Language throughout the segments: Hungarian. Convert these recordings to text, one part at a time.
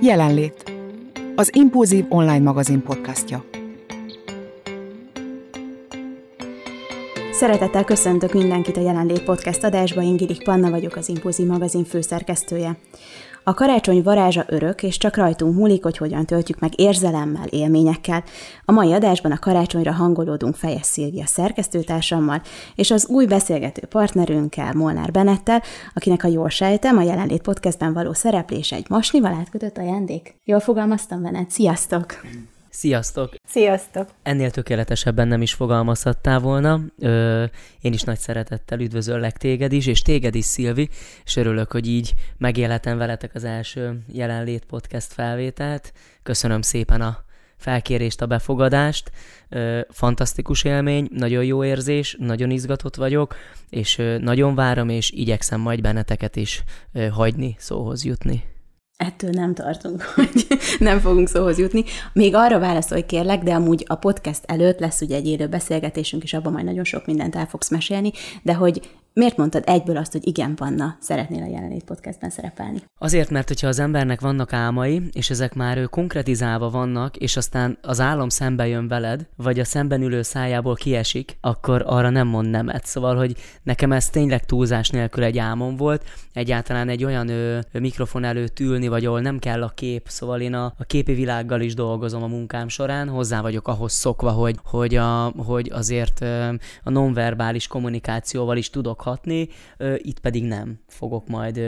Jelenlét. Az Impulzív online magazin podcastja. Szeretettel köszöntök mindenkit a Jelenlét podcast adásba, én Girik Panna vagyok, az Impulzív magazin főszerkesztője. A karácsony varázsa örök, és csak rajtunk múlik, hogy hogyan töltjük meg érzelemmel, élményekkel. A mai adásban a karácsonyra hangolódunk Fejes Szilvia szerkesztőtársammal, és az új beszélgető partnerünkkel, Molnár Benettel, akinek a jól sejtem, a jelenlét podcastben való szereplés egy masnival átkötött ajándék. Jól fogalmaztam, Benet? Sziasztok! Sziasztok! Sziasztok! Ennél tökéletesebben nem is fogalmazhattál volna. Ö, én is nagy szeretettel üdvözöllek téged is, és téged is, Szilvi, és örülök, hogy így megélhetem veletek az első jelenlét podcast felvételt. Köszönöm szépen a felkérést, a befogadást. Ö, fantasztikus élmény, nagyon jó érzés, nagyon izgatott vagyok, és nagyon várom, és igyekszem majd benneteket is hagyni szóhoz jutni ettől nem tartunk, hogy nem fogunk szóhoz jutni. Még arra válaszolj kérlek, de amúgy a podcast előtt lesz ugye egy élő beszélgetésünk, és abban majd nagyon sok mindent el fogsz mesélni, de hogy Miért mondtad egyből azt, hogy igen, Panna, szeretnél a jelenlét podcastben szerepelni? Azért, mert hogyha az embernek vannak álmai, és ezek már ő konkretizálva vannak, és aztán az álom szembe jön veled, vagy a szemben ülő szájából kiesik, akkor arra nem mond nemet. Szóval, hogy nekem ez tényleg túlzás nélkül egy álmom volt, egyáltalán egy olyan ö, mikrofon előtt ülni, vagy ahol nem kell a kép, szóval én a, a képi világgal is dolgozom a munkám során, hozzá vagyok ahhoz szokva, hogy, hogy, a, hogy azért a nonverbális kommunikációval is tudok hatni, itt pedig nem fogok majd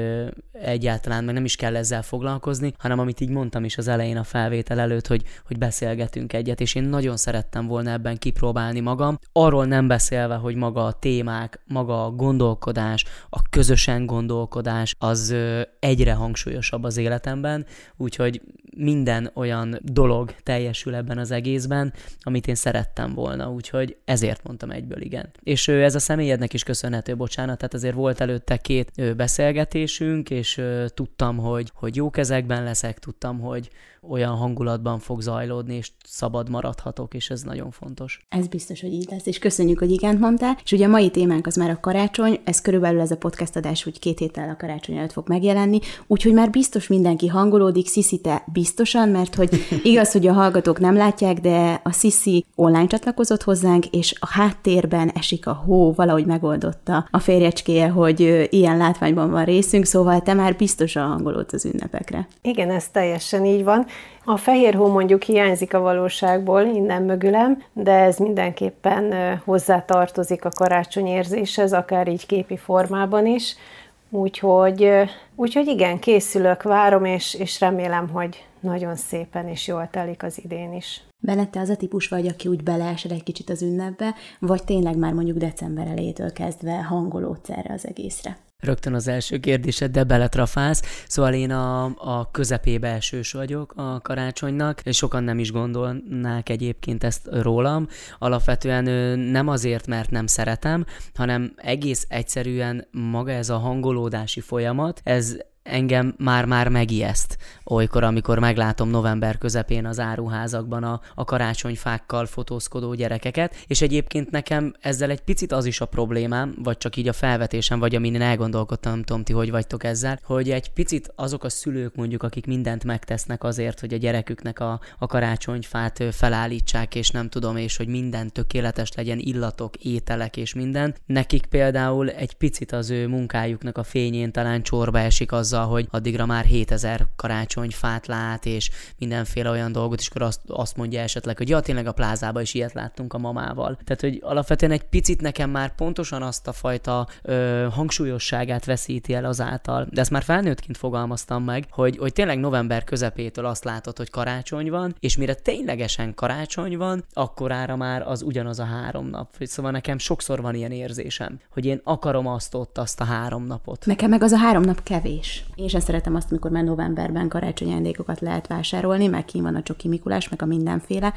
egyáltalán, meg nem is kell ezzel foglalkozni, hanem amit így mondtam is az elején a felvétel előtt, hogy, hogy beszélgetünk egyet, és én nagyon szerettem volna ebben kipróbálni magam, arról nem beszélve, hogy maga a témák, maga a gondolkodás, a közösen gondolkodás, az egyre hangsúlyosabb az életemben, úgyhogy minden olyan dolog teljesül ebben az egészben, amit én szerettem volna, úgyhogy ezért mondtam egyből igen. És ez a személyednek is köszönhető, bocsánat, tehát azért volt előtte két beszélgetésünk, és tudtam, hogy, hogy jó kezekben leszek, tudtam, hogy, olyan hangulatban fog zajlódni, és szabad maradhatok, és ez nagyon fontos. Ez biztos, hogy így lesz, és köszönjük, hogy igent mondtál. És ugye a mai témánk az már a karácsony, ez körülbelül ez a podcast adás úgy két héttel a karácsony előtt fog megjelenni, úgyhogy már biztos mindenki hangolódik, Sziszi te biztosan, mert hogy igaz, hogy a hallgatók nem látják, de a Sziszi online csatlakozott hozzánk, és a háttérben esik a hó, valahogy megoldotta a férjecskéje, hogy ilyen látványban van részünk, szóval te már biztosan hangolódsz az ünnepekre. Igen, ez teljesen így van. A fehér hó mondjuk hiányzik a valóságból, innen mögülem, de ez mindenképpen hozzá tartozik a karácsony érzéshez, akár így képi formában is. Úgyhogy, úgyhogy igen, készülök, várom, és, és remélem, hogy nagyon szépen és jól telik az idén is. Benne az a típus vagy, aki úgy beleesed egy kicsit az ünnepbe, vagy tényleg már mondjuk december elejétől kezdve hangolódsz erre az egészre? Rögtön az első kérdésed, de beletrafálsz. Szóval én a, a közepébe esős vagyok a karácsonynak, és sokan nem is gondolnák egyébként ezt rólam. Alapvetően nem azért, mert nem szeretem, hanem egész egyszerűen maga ez a hangolódási folyamat, ez engem már-már megijeszt olykor, amikor meglátom november közepén az áruházakban a, a karácsonyfákkal fotózkodó gyerekeket, és egyébként nekem ezzel egy picit az is a problémám, vagy csak így a felvetésem, vagy amin én elgondolkodtam, nem tudom ti, hogy vagytok ezzel, hogy egy picit azok a szülők mondjuk, akik mindent megtesznek azért, hogy a gyereküknek a, a karácsonyfát felállítsák, és nem tudom, és hogy minden tökéletes legyen, illatok, ételek és minden, nekik például egy picit az ő munkájuknak a fényén talán csorba esik azzal, azzal, hogy addigra már 7000 karácsonyfát lát, és mindenféle olyan dolgot, és akkor azt, azt mondja esetleg, hogy ja, tényleg a plázába is ilyet láttunk a mamával. Tehát, hogy alapvetően egy picit nekem már pontosan azt a fajta ö, hangsúlyosságát veszíti el azáltal, de ezt már felnőttként fogalmaztam meg, hogy, hogy tényleg november közepétől azt látod, hogy karácsony van, és mire ténylegesen karácsony van, akkor ára már az ugyanaz a három nap. Szóval nekem sokszor van ilyen érzésem, hogy én akarom azt ott, azt a három napot. Nekem meg az a három nap kevés. Én sem szeretem azt, amikor már novemberben karácsonyi ajándékokat lehet vásárolni, meg ki van a Csoki Mikulás, meg a mindenféle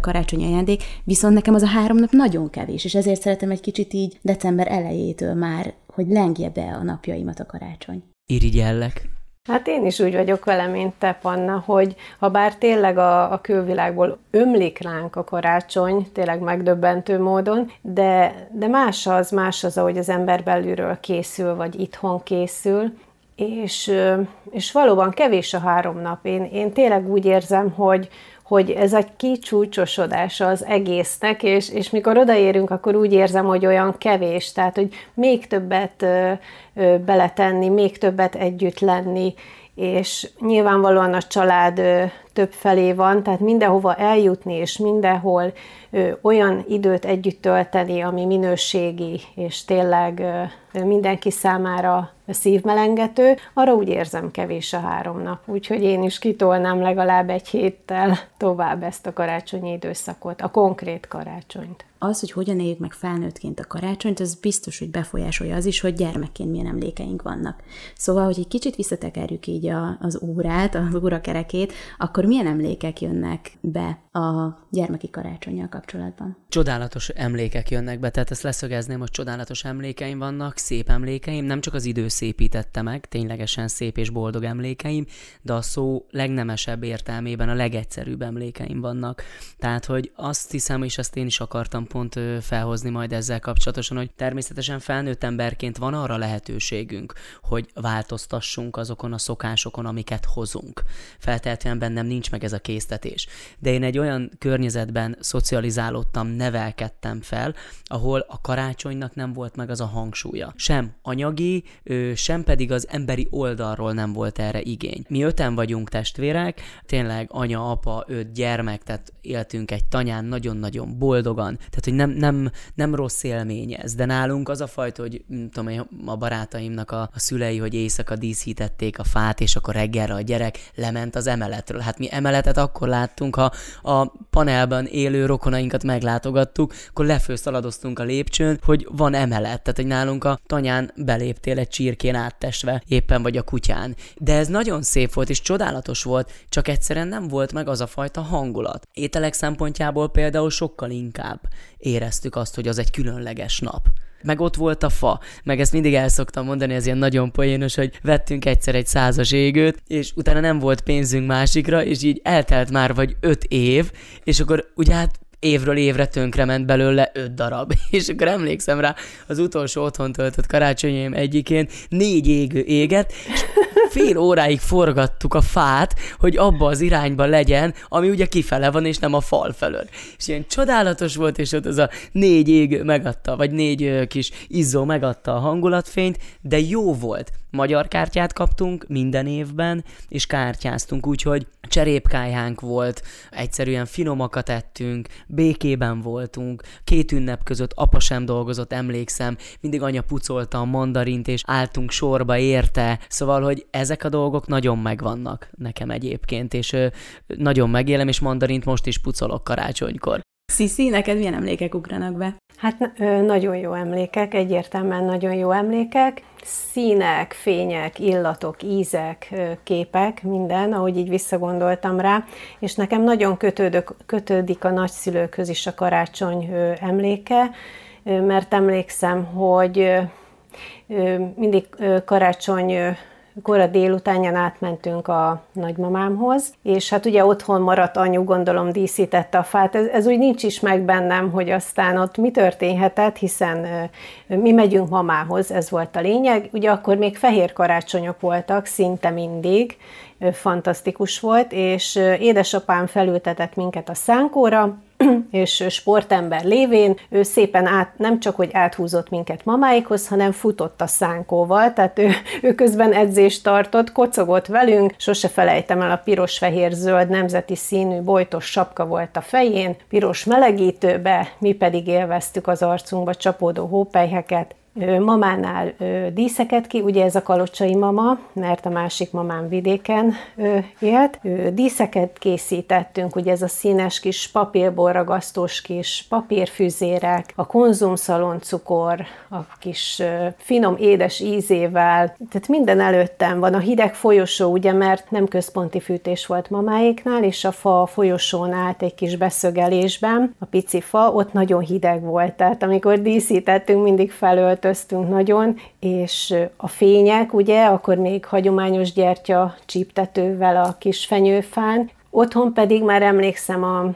karácsonyi ajándék, viszont nekem az a három nap nagyon kevés, és ezért szeretem egy kicsit így december elejétől már, hogy lengje be a napjaimat a karácsony. Irigyellek. Hát én is úgy vagyok vele, mint te, Panna, hogy ha bár tényleg a, a külvilágból ömlik ránk a karácsony, tényleg megdöbbentő módon, de, de más az, más az, ahogy az ember belülről készül, vagy itthon készül, és, és valóban kevés a három nap. Én, én tényleg úgy érzem, hogy, hogy ez egy kicsúcsosodása az egésznek, és, és mikor odaérünk, akkor úgy érzem, hogy olyan kevés, tehát hogy még többet ö, ö, beletenni, még többet együtt lenni, és nyilvánvalóan a család ö, több felé van, tehát mindenhova eljutni, és mindenhol ö, olyan időt együtt tölteni, ami minőségi, és tényleg ö, mindenki számára szívmelengető, arra úgy érzem kevés a három nap. Úgyhogy én is kitolnám legalább egy héttel tovább ezt a karácsonyi időszakot, a konkrét karácsonyt az, hogy hogyan éljük meg felnőttként a karácsonyt, az biztos, hogy befolyásolja az is, hogy gyermekként milyen emlékeink vannak. Szóval, hogy egy kicsit visszatekerjük így a, az órát, az órakerekét, akkor milyen emlékek jönnek be a gyermeki karácsonyjal kapcsolatban? Csodálatos emlékek jönnek be, tehát ezt leszögezném, hogy csodálatos emlékeim vannak, szép emlékeim, nem csak az idő szépítette meg, ténylegesen szép és boldog emlékeim, de a szó legnemesebb értelmében a legegyszerűbb emlékeim vannak. Tehát, hogy azt hiszem, és ezt én is akartam pont felhozni majd ezzel kapcsolatosan, hogy természetesen felnőtt emberként van arra lehetőségünk, hogy változtassunk azokon a szokásokon, amiket hozunk. Feltehetően bennem nincs meg ez a késztetés. De én egy olyan környezetben szocializálódtam, nevelkedtem fel, ahol a karácsonynak nem volt meg az a hangsúlya. Sem anyagi, sem pedig az emberi oldalról nem volt erre igény. Mi öten vagyunk testvérek, tényleg anya, apa, öt gyermek, tehát éltünk egy tanyán nagyon-nagyon boldogan, tehát, hogy nem, nem, nem rossz élmény ez, de nálunk az a fajta, hogy tudom a barátaimnak a, a szülei, hogy éjszaka díszítették a fát, és akkor reggelre a gyerek lement az emeletről. Hát mi emeletet akkor láttunk, ha a panelben élő rokonainkat meglátogattuk, akkor lefőszaladoztunk a lépcsőn, hogy van emelet, tehát hogy nálunk a tanyán beléptél egy csirkén áttesve, éppen vagy a kutyán. De ez nagyon szép volt, és csodálatos volt, csak egyszerűen nem volt meg az a fajta hangulat. Ételek szempontjából például sokkal inkább éreztük azt, hogy az egy különleges nap. Meg ott volt a fa, meg ezt mindig el szoktam mondani, ez ilyen nagyon poénos, hogy vettünk egyszer egy százas égőt, és utána nem volt pénzünk másikra, és így eltelt már vagy öt év, és akkor ugye hát évről évre tönkrement belőle öt darab. És akkor emlékszem rá, az utolsó otthon töltött karácsonyém egyikén négy égő éget, és fél óráig forgattuk a fát, hogy abba az irányba legyen, ami ugye kifele van, és nem a fal felől. És ilyen csodálatos volt, és ott az a négy ég megadta, vagy négy kis izzó megadta a hangulatfényt, de jó volt. Magyar kártyát kaptunk minden évben, és kártyáztunk, úgyhogy cserépkájhánk volt, egyszerűen finomakat ettünk, békében voltunk, két ünnep között apa sem dolgozott, emlékszem, mindig anya pucolta a mandarint, és álltunk sorba érte, szóval, hogy ezek a dolgok nagyon megvannak nekem egyébként, és nagyon megélem, és mandarint most is pucolok karácsonykor. Sziszi, neked milyen emlékek ugranak be? Hát nagyon jó emlékek, egyértelműen nagyon jó emlékek. Színek, fények, illatok, ízek, képek, minden, ahogy így visszagondoltam rá, és nekem nagyon kötődök, kötődik a nagyszülőkhöz is a karácsony emléke, mert emlékszem, hogy mindig karácsony kora délutánján átmentünk a nagymamámhoz, és hát ugye otthon maradt anyu, gondolom díszítette a fát. Ez, ez úgy nincs is meg bennem, hogy aztán ott mi történhetett, hiszen mi megyünk mamához, ez volt a lényeg. Ugye akkor még fehér karácsonyok voltak, szinte mindig, fantasztikus volt, és édesapám felültetett minket a szánkóra, és sportember lévén ő szépen át, nem csak, hogy áthúzott minket mamáikhoz, hanem futott a szánkóval, tehát ő, ő közben edzést tartott, kocogott velünk, sose felejtem el a piros-fehér-zöld nemzeti színű bojtos sapka volt a fején, piros melegítőbe, mi pedig élveztük az arcunkba csapódó hópelyheket, mamánál díszeket ki, ugye ez a kalocsai mama, mert a másik mamám vidéken élt. Díszeket készítettünk, ugye ez a színes kis papírból ragasztós kis papírfüzérek, a konzumszalon cukor, a kis finom édes ízével, tehát minden előttem van. A hideg folyosó, ugye, mert nem központi fűtés volt mamáiknál, és a fa a folyosón állt egy kis beszögelésben, a pici fa, ott nagyon hideg volt, tehát amikor díszítettünk, mindig felölt öltöztünk nagyon, és a fények, ugye, akkor még hagyományos gyertya csíptetővel a kis fenyőfán, Otthon pedig már emlékszem, a,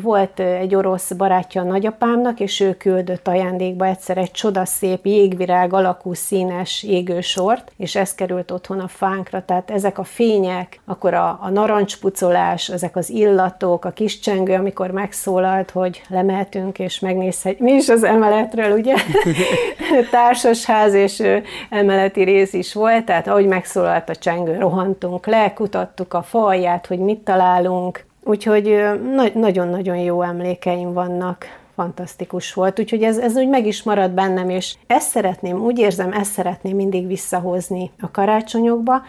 volt egy orosz barátja a nagyapámnak, és ő küldött ajándékba egyszer egy csodaszép jégvirág alakú színes égősort, és ez került otthon a fánkra, tehát ezek a fények, akkor a, a narancspucolás, ezek az illatok, a kis csengő, amikor megszólalt, hogy lemehetünk és megnézhetjük, mi is az emeletről, ugye? Társasház és emeleti rész is volt, tehát ahogy megszólalt a csengő, rohantunk le, kutattuk a falját, hogy mit találunk, úgyhogy nagyon-nagyon jó emlékeim vannak. Fantasztikus volt, úgyhogy ez, ez úgy meg is marad bennem, és ezt szeretném, úgy érzem, ezt szeretném mindig visszahozni a karácsonyokba,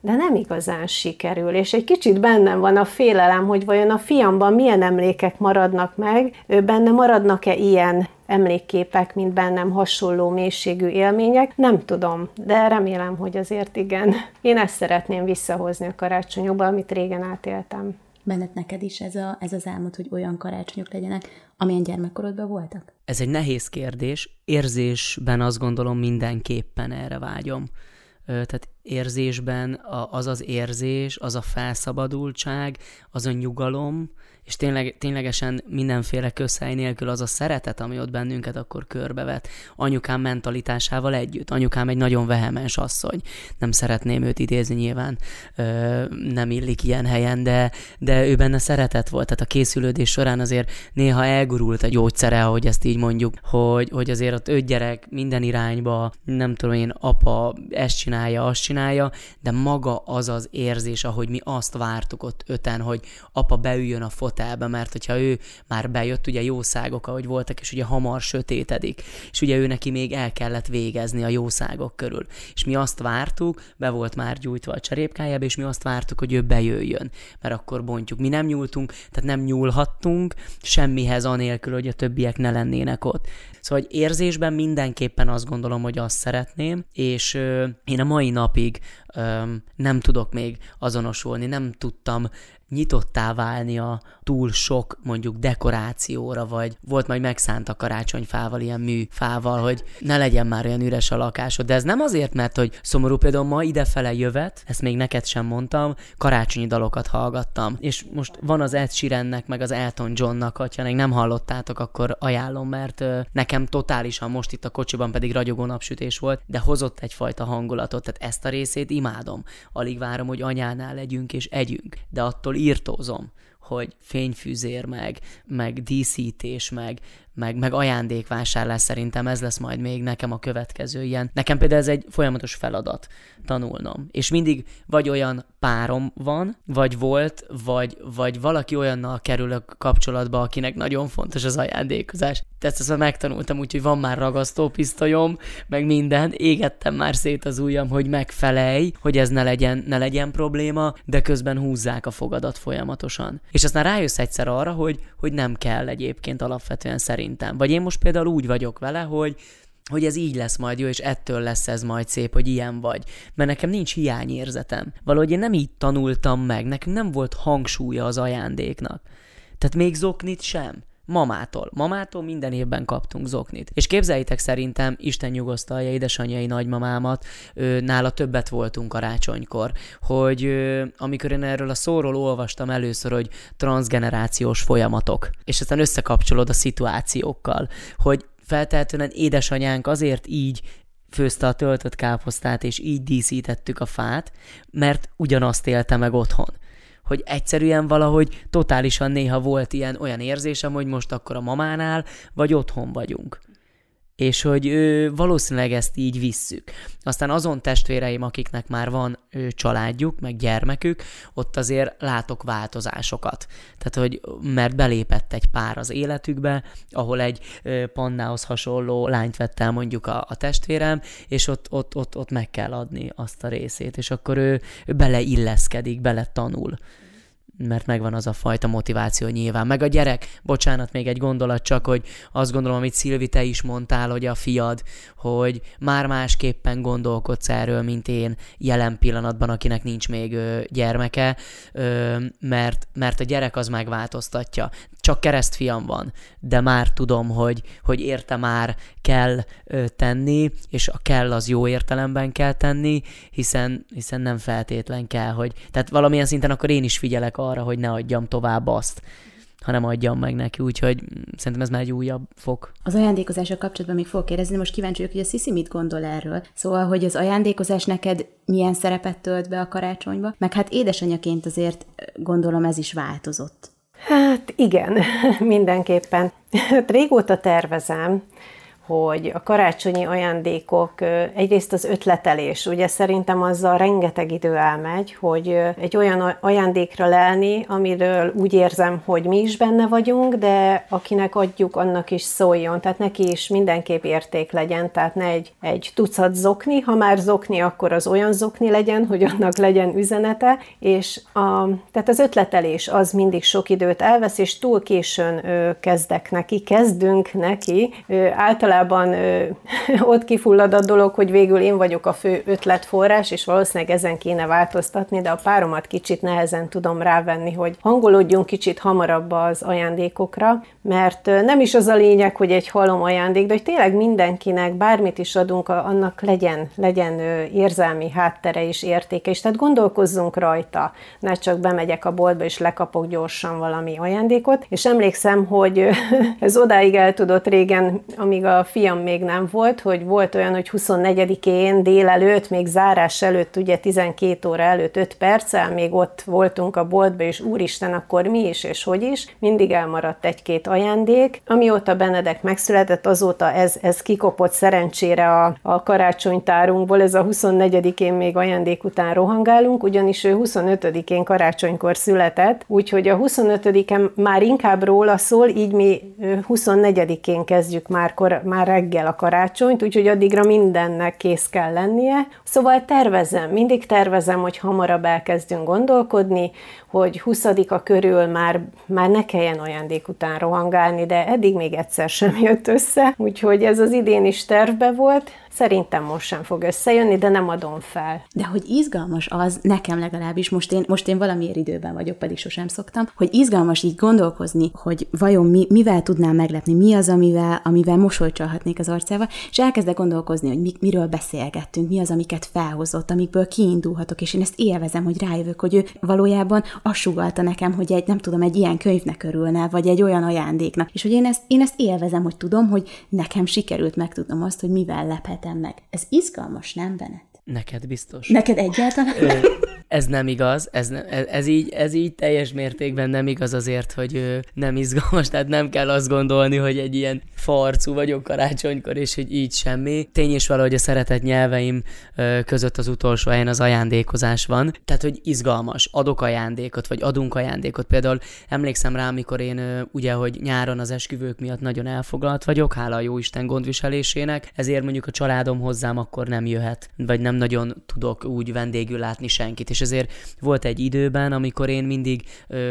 de nem igazán sikerül, és egy kicsit bennem van a félelem, hogy vajon a fiamban milyen emlékek maradnak meg, benne maradnak-e ilyen emlékképek, mint bennem hasonló mélységű élmények. Nem tudom, de remélem, hogy azért igen. Én ezt szeretném visszahozni a karácsonyokba, amit régen átéltem. Benned neked is ez, a, ez az álmod, hogy olyan karácsonyok legyenek, amilyen gyermekkorodban voltak? Ez egy nehéz kérdés. Érzésben azt gondolom mindenképpen erre vágyom. Tehát érzésben az az érzés, az a felszabadultság, az a nyugalom, és tényleg, ténylegesen mindenféle közhely nélkül az a szeretet, ami ott bennünket akkor körbevet, anyukám mentalitásával együtt. Anyukám egy nagyon vehemens asszony. Nem szeretném őt idézni nyilván, ö, nem illik ilyen helyen, de, de ő benne szeretet volt. Tehát a készülődés során azért néha elgurult a gyógyszere, ahogy ezt így mondjuk, hogy, hogy azért ott öt gyerek minden irányba, nem tudom én, apa ezt csinálja, azt csinálja, de maga az az érzés, ahogy mi azt vártuk ott öten, hogy apa beüljön a fotelbe, mert hogyha ő már bejött, ugye jószágok, ahogy voltak, és ugye hamar sötétedik, és ugye ő neki még el kellett végezni a jószágok körül. És mi azt vártuk, be volt már gyújtva a cserépkájába, és mi azt vártuk, hogy ő bejöjjön, mert akkor bontjuk. Mi nem nyúltunk, tehát nem nyúlhattunk semmihez anélkül, hogy a többiek ne lennének ott. Szóval, hogy érzésben mindenképpen azt gondolom, hogy azt szeretném, és ö, én a mai napig ö, nem tudok még azonosulni, nem tudtam nyitottá válni a túl sok mondjuk dekorációra, vagy volt majd megszánt a karácsonyfával, ilyen műfával, hogy ne legyen már olyan üres a lakásod. De ez nem azért, mert hogy szomorú például ma idefele jövet, ezt még neked sem mondtam, karácsonyi dalokat hallgattam. És most van az Ed Sheerannek, meg az Elton Johnnak, ha még nem hallottátok, akkor ajánlom, mert nekem totálisan most itt a kocsiban pedig ragyogó napsütés volt, de hozott egyfajta hangulatot, tehát ezt a részét imádom. Alig várom, hogy anyánál legyünk és együnk, de attól írtózom, hogy fényfűzér meg, meg díszítés meg, meg, meg ajándékvásárlás szerintem ez lesz majd még nekem a következő ilyen. Nekem például ez egy folyamatos feladat tanulnom. És mindig vagy olyan párom van, vagy volt, vagy, vagy valaki olyannal kerülök kapcsolatba, akinek nagyon fontos az ajándékozás. Tehát ezt megtanultam, úgyhogy van már ragasztópisztolyom, meg minden, égettem már szét az ujjam, hogy megfelelj, hogy ez ne legyen, ne legyen probléma, de közben húzzák a fogadat folyamatosan. És aztán rájössz egyszer arra, hogy, hogy nem kell egyébként alapvetően szerint szerintem. Vagy én most például úgy vagyok vele, hogy hogy ez így lesz majd jó, és ettől lesz ez majd szép, hogy ilyen vagy. Mert nekem nincs hiányérzetem. Valahogy én nem így tanultam meg, nekünk nem volt hangsúlya az ajándéknak. Tehát még zoknit sem. Mamától. Mamától minden évben kaptunk zoknit. És képzeljétek szerintem, Isten nyugosztalja édesanyjai nagymamámat, ő, nála többet voltunk karácsonykor, hogy ő, amikor én erről a szóról olvastam először, hogy transgenerációs folyamatok, és aztán összekapcsolod a szituációkkal, hogy feltehetően édesanyánk azért így főzte a töltött káposztát, és így díszítettük a fát, mert ugyanazt élte meg otthon hogy egyszerűen valahogy totálisan néha volt ilyen olyan érzésem, hogy most akkor a mamánál, vagy otthon vagyunk és hogy ő, valószínűleg ezt így visszük. Aztán azon testvéreim, akiknek már van ő, családjuk, meg gyermekük, ott azért látok változásokat. Tehát, hogy mert belépett egy pár az életükbe, ahol egy ö, pannához hasonló lányt vett el mondjuk a, a testvérem, és ott, ott, ott, ott meg kell adni azt a részét, és akkor ő, ő beleilleszkedik, bele tanul mert megvan az a fajta motiváció nyilván. Meg a gyerek, bocsánat, még egy gondolat csak, hogy azt gondolom, amit Szilvi, te is mondtál, hogy a fiad, hogy már másképpen gondolkodsz erről, mint én jelen pillanatban, akinek nincs még gyermeke, mert, mert a gyerek az megváltoztatja. Csak keresztfiam van, de már tudom, hogy, hogy érte már kell tenni, és a kell az jó értelemben kell tenni, hiszen, hiszen nem feltétlen kell, hogy... Tehát valamilyen szinten akkor én is figyelek arra, arra, hogy ne adjam tovább azt hanem adjam meg neki, úgyhogy szerintem ez már egy újabb fok. Az ajándékozással kapcsolatban még fogok kérdezni, most kíváncsi vagyok, hogy a Sisi mit gondol erről. Szóval, hogy az ajándékozás neked milyen szerepet tölt be a karácsonyba, meg hát édesanyaként azért gondolom ez is változott. Hát igen, mindenképpen. Hát régóta tervezem, hogy a karácsonyi ajándékok egyrészt az ötletelés, ugye szerintem azzal rengeteg idő elmegy, hogy egy olyan ajándékra lelni, amiről úgy érzem, hogy mi is benne vagyunk, de akinek adjuk, annak is szóljon, tehát neki is mindenképp érték legyen, tehát ne egy, egy tucat zokni, ha már zokni, akkor az olyan zokni legyen, hogy annak legyen üzenete, és a, tehát az ötletelés az mindig sok időt elvesz, és túl későn ö, kezdek neki, kezdünk neki, ö, általában általában ö, ott kifullad a dolog, hogy végül én vagyok a fő ötletforrás, és valószínűleg ezen kéne változtatni, de a páromat kicsit nehezen tudom rávenni, hogy hangolódjunk kicsit hamarabb az ajándékokra, mert nem is az a lényeg, hogy egy halom ajándék, de hogy tényleg mindenkinek bármit is adunk, annak legyen, legyen érzelmi háttere és értéke, és tehát gondolkozzunk rajta, ne csak bemegyek a boltba és lekapok gyorsan valami ajándékot, és emlékszem, hogy ez odáig el tudott régen, amíg a fiam még nem volt, hogy volt olyan, hogy 24-én délelőtt, még zárás előtt, ugye 12 óra előtt 5 perccel, még ott voltunk a boltba, és úristen, akkor mi is, és hogy is, mindig elmaradt egy-két ajándék. Amióta Benedek megszületett, azóta ez, ez kikopott szerencsére a, a karácsonytárunkból, ez a 24-én még ajándék után rohangálunk, ugyanis ő 25-én karácsonykor született, úgyhogy a 25-en már inkább róla szól, így mi 24-én kezdjük már, kor, már reggel a karácsonyt, úgyhogy addigra mindennek kész kell lennie. Szóval tervezem, mindig tervezem, hogy hamarabb elkezdünk gondolkodni, hogy 20-a körül már, már ne kelljen ajándék után rohangálni, de eddig még egyszer sem jött össze, úgyhogy ez az idén is tervbe volt, Szerintem most sem fog összejönni, de nem adom fel. De hogy izgalmas az, nekem legalábbis, most én, most én valamiért időben vagyok, pedig sosem szoktam, hogy izgalmas így gondolkozni, hogy vajon mi, mivel tudnám meglepni, mi az, amivel, amivel mosolyt csalhatnék az arcával, és elkezdek gondolkozni, hogy mi, miről beszélgettünk, mi az, amiket felhozott, amikből kiindulhatok, és én ezt élvezem, hogy rájövök, hogy ő valójában azt nekem, hogy egy, nem tudom, egy ilyen könyvnek örülne, vagy egy olyan ajándéknak. És hogy én ezt, én ezt élvezem, hogy tudom, hogy nekem sikerült megtudnom azt, hogy mivel lephetem meg. Ez izgalmas, nem, Bennett? Neked biztos. Neked egyáltalán? ez nem igaz, ez, ne, ez, így, ez így teljes mértékben nem igaz azért, hogy nem izgalmas, tehát nem kell azt gondolni, hogy egy ilyen farcú vagyok karácsonykor, és hogy így semmi. Tény is valahogy a szeretett nyelveim között az utolsó helyen az ajándékozás van, tehát hogy izgalmas, adok ajándékot, vagy adunk ajándékot. Például emlékszem rá, amikor én ugye, hogy nyáron az esküvők miatt nagyon elfoglalt vagyok, hála a jó Isten gondviselésének, ezért mondjuk a családom hozzám akkor nem jöhet, vagy nem nagyon tudok úgy vendégül látni senkit, és ezért volt egy időben, amikor én mindig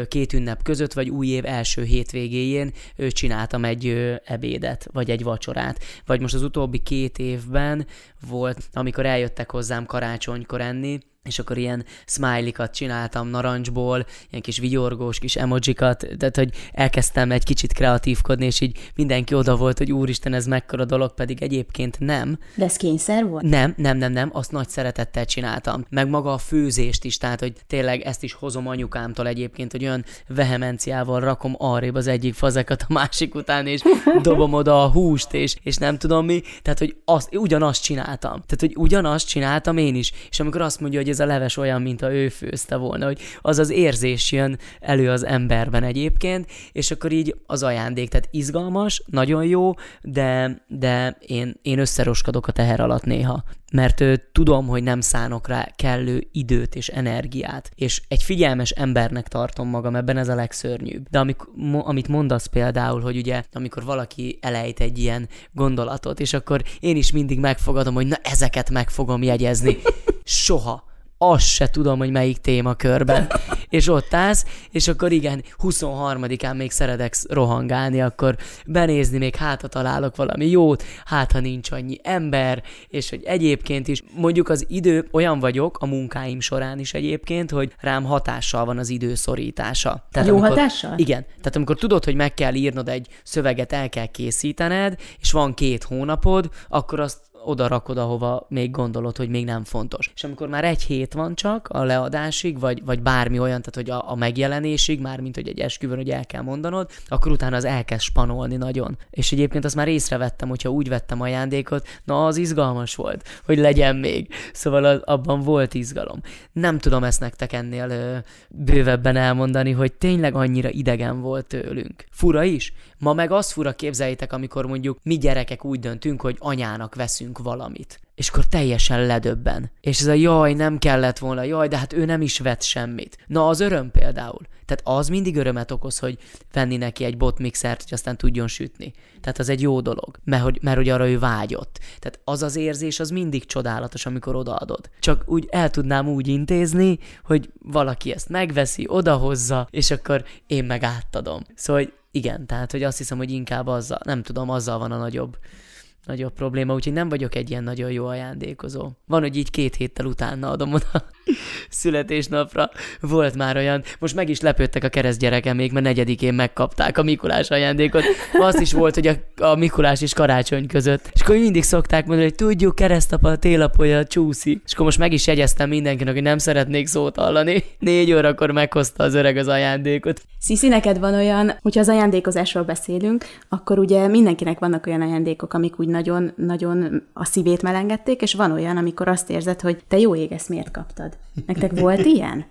két ünnep között, vagy új év első hétvégéjén csináltam egy ebédet, vagy egy vacsorát. Vagy most az utóbbi két évben volt, amikor eljöttek hozzám karácsonykor enni, és akkor ilyen smiley-kat csináltam narancsból, ilyen kis vigyorgós kis emojikat, tehát hogy elkezdtem egy kicsit kreatívkodni, és így mindenki oda volt, hogy úristen, ez mekkora dolog, pedig egyébként nem. De ez kényszer volt? Nem, nem, nem, nem, azt nagy szeretettel csináltam. Meg maga a főzést is, tehát hogy tényleg ezt is hozom anyukámtól egyébként, hogy olyan vehemenciával rakom arrébb az egyik fazekat a másik után, és dobom oda a húst, és, és nem tudom mi, tehát hogy azt, ugyanazt csináltam. Tehát, hogy ugyanazt csináltam én is. És amikor azt mondja, hogy ez a leves olyan, mint a ő főzte volna, hogy az az érzés jön elő az emberben egyébként, és akkor így az ajándék, tehát izgalmas, nagyon jó, de, de én, én összeroskadok a teher alatt néha mert ő, tudom, hogy nem szánok rá kellő időt és energiát, és egy figyelmes embernek tartom magam, ebben ez a legszörnyűbb. De amik, mo, amit mondasz például, hogy ugye, amikor valaki elejt egy ilyen gondolatot, és akkor én is mindig megfogadom, hogy na ezeket meg fogom jegyezni. Soha azt se tudom, hogy melyik témakörben. és ott állsz, és akkor igen, 23-án még szeretek rohangálni, akkor benézni, még hát, találok valami jót, hát, ha nincs annyi ember, és hogy egyébként is, mondjuk az idő, olyan vagyok a munkáim során is egyébként, hogy rám hatással van az idő szorítása. Tehát Jó amikor, hatással? Igen. Tehát amikor tudod, hogy meg kell írnod egy szöveget, el kell készítened, és van két hónapod, akkor azt oda rakod, ahova még gondolod, hogy még nem fontos. És amikor már egy hét van csak a leadásig, vagy, vagy bármi olyan, tehát hogy a, a megjelenésig, már mint hogy egy esküvőn, hogy el kell mondanod, akkor utána az elkezd spanolni nagyon. És egyébként azt már észrevettem, hogyha úgy vettem ajándékot, na az izgalmas volt, hogy legyen még. Szóval az, abban volt izgalom. Nem tudom ezt nektek ennél ö, bővebben elmondani, hogy tényleg annyira idegen volt tőlünk. Fura is? Ma meg az fura, képzeljétek, amikor mondjuk mi gyerekek úgy döntünk, hogy anyának veszünk valamit. És akkor teljesen ledöbben. És ez a jaj, nem kellett volna, jaj, de hát ő nem is vett semmit. Na, az öröm például. Tehát az mindig örömet okoz, hogy venni neki egy botmixert, hogy aztán tudjon sütni. Tehát az egy jó dolog, mert hogy, mert hogy arra ő vágyott. Tehát az az érzés, az mindig csodálatos, amikor odaadod. Csak úgy el tudnám úgy intézni, hogy valaki ezt megveszi, odahozza, és akkor én meg átadom. Szóval igen, tehát hogy azt hiszem, hogy inkább azzal, nem tudom, azzal van a nagyobb nagyobb probléma, úgyhogy nem vagyok egy ilyen nagyon jó ajándékozó. Van, hogy így két héttel utána adom oda születésnapra. Volt már olyan, most meg is lepődtek a keresztgyerekem még, mert negyedikén megkapták a Mikulás ajándékot. Az is volt, hogy a, a Mikulás és karácsony között. És akkor mindig szokták mondani, hogy tudjuk, keresztapa a télapolya csúszik. És akkor most meg is jegyeztem mindenkinek, hogy nem szeretnék szót hallani. Négy órakor meghozta az öreg az ajándékot. Sziszi, neked van olyan, hogyha az ajándékozásról beszélünk, akkor ugye mindenkinek vannak olyan ajándékok, amik úgy nagyon, nagyon a szívét melengették, és van olyan, amikor azt érzed, hogy te jó ég, ezt miért kaptad? Nektek volt ilyen?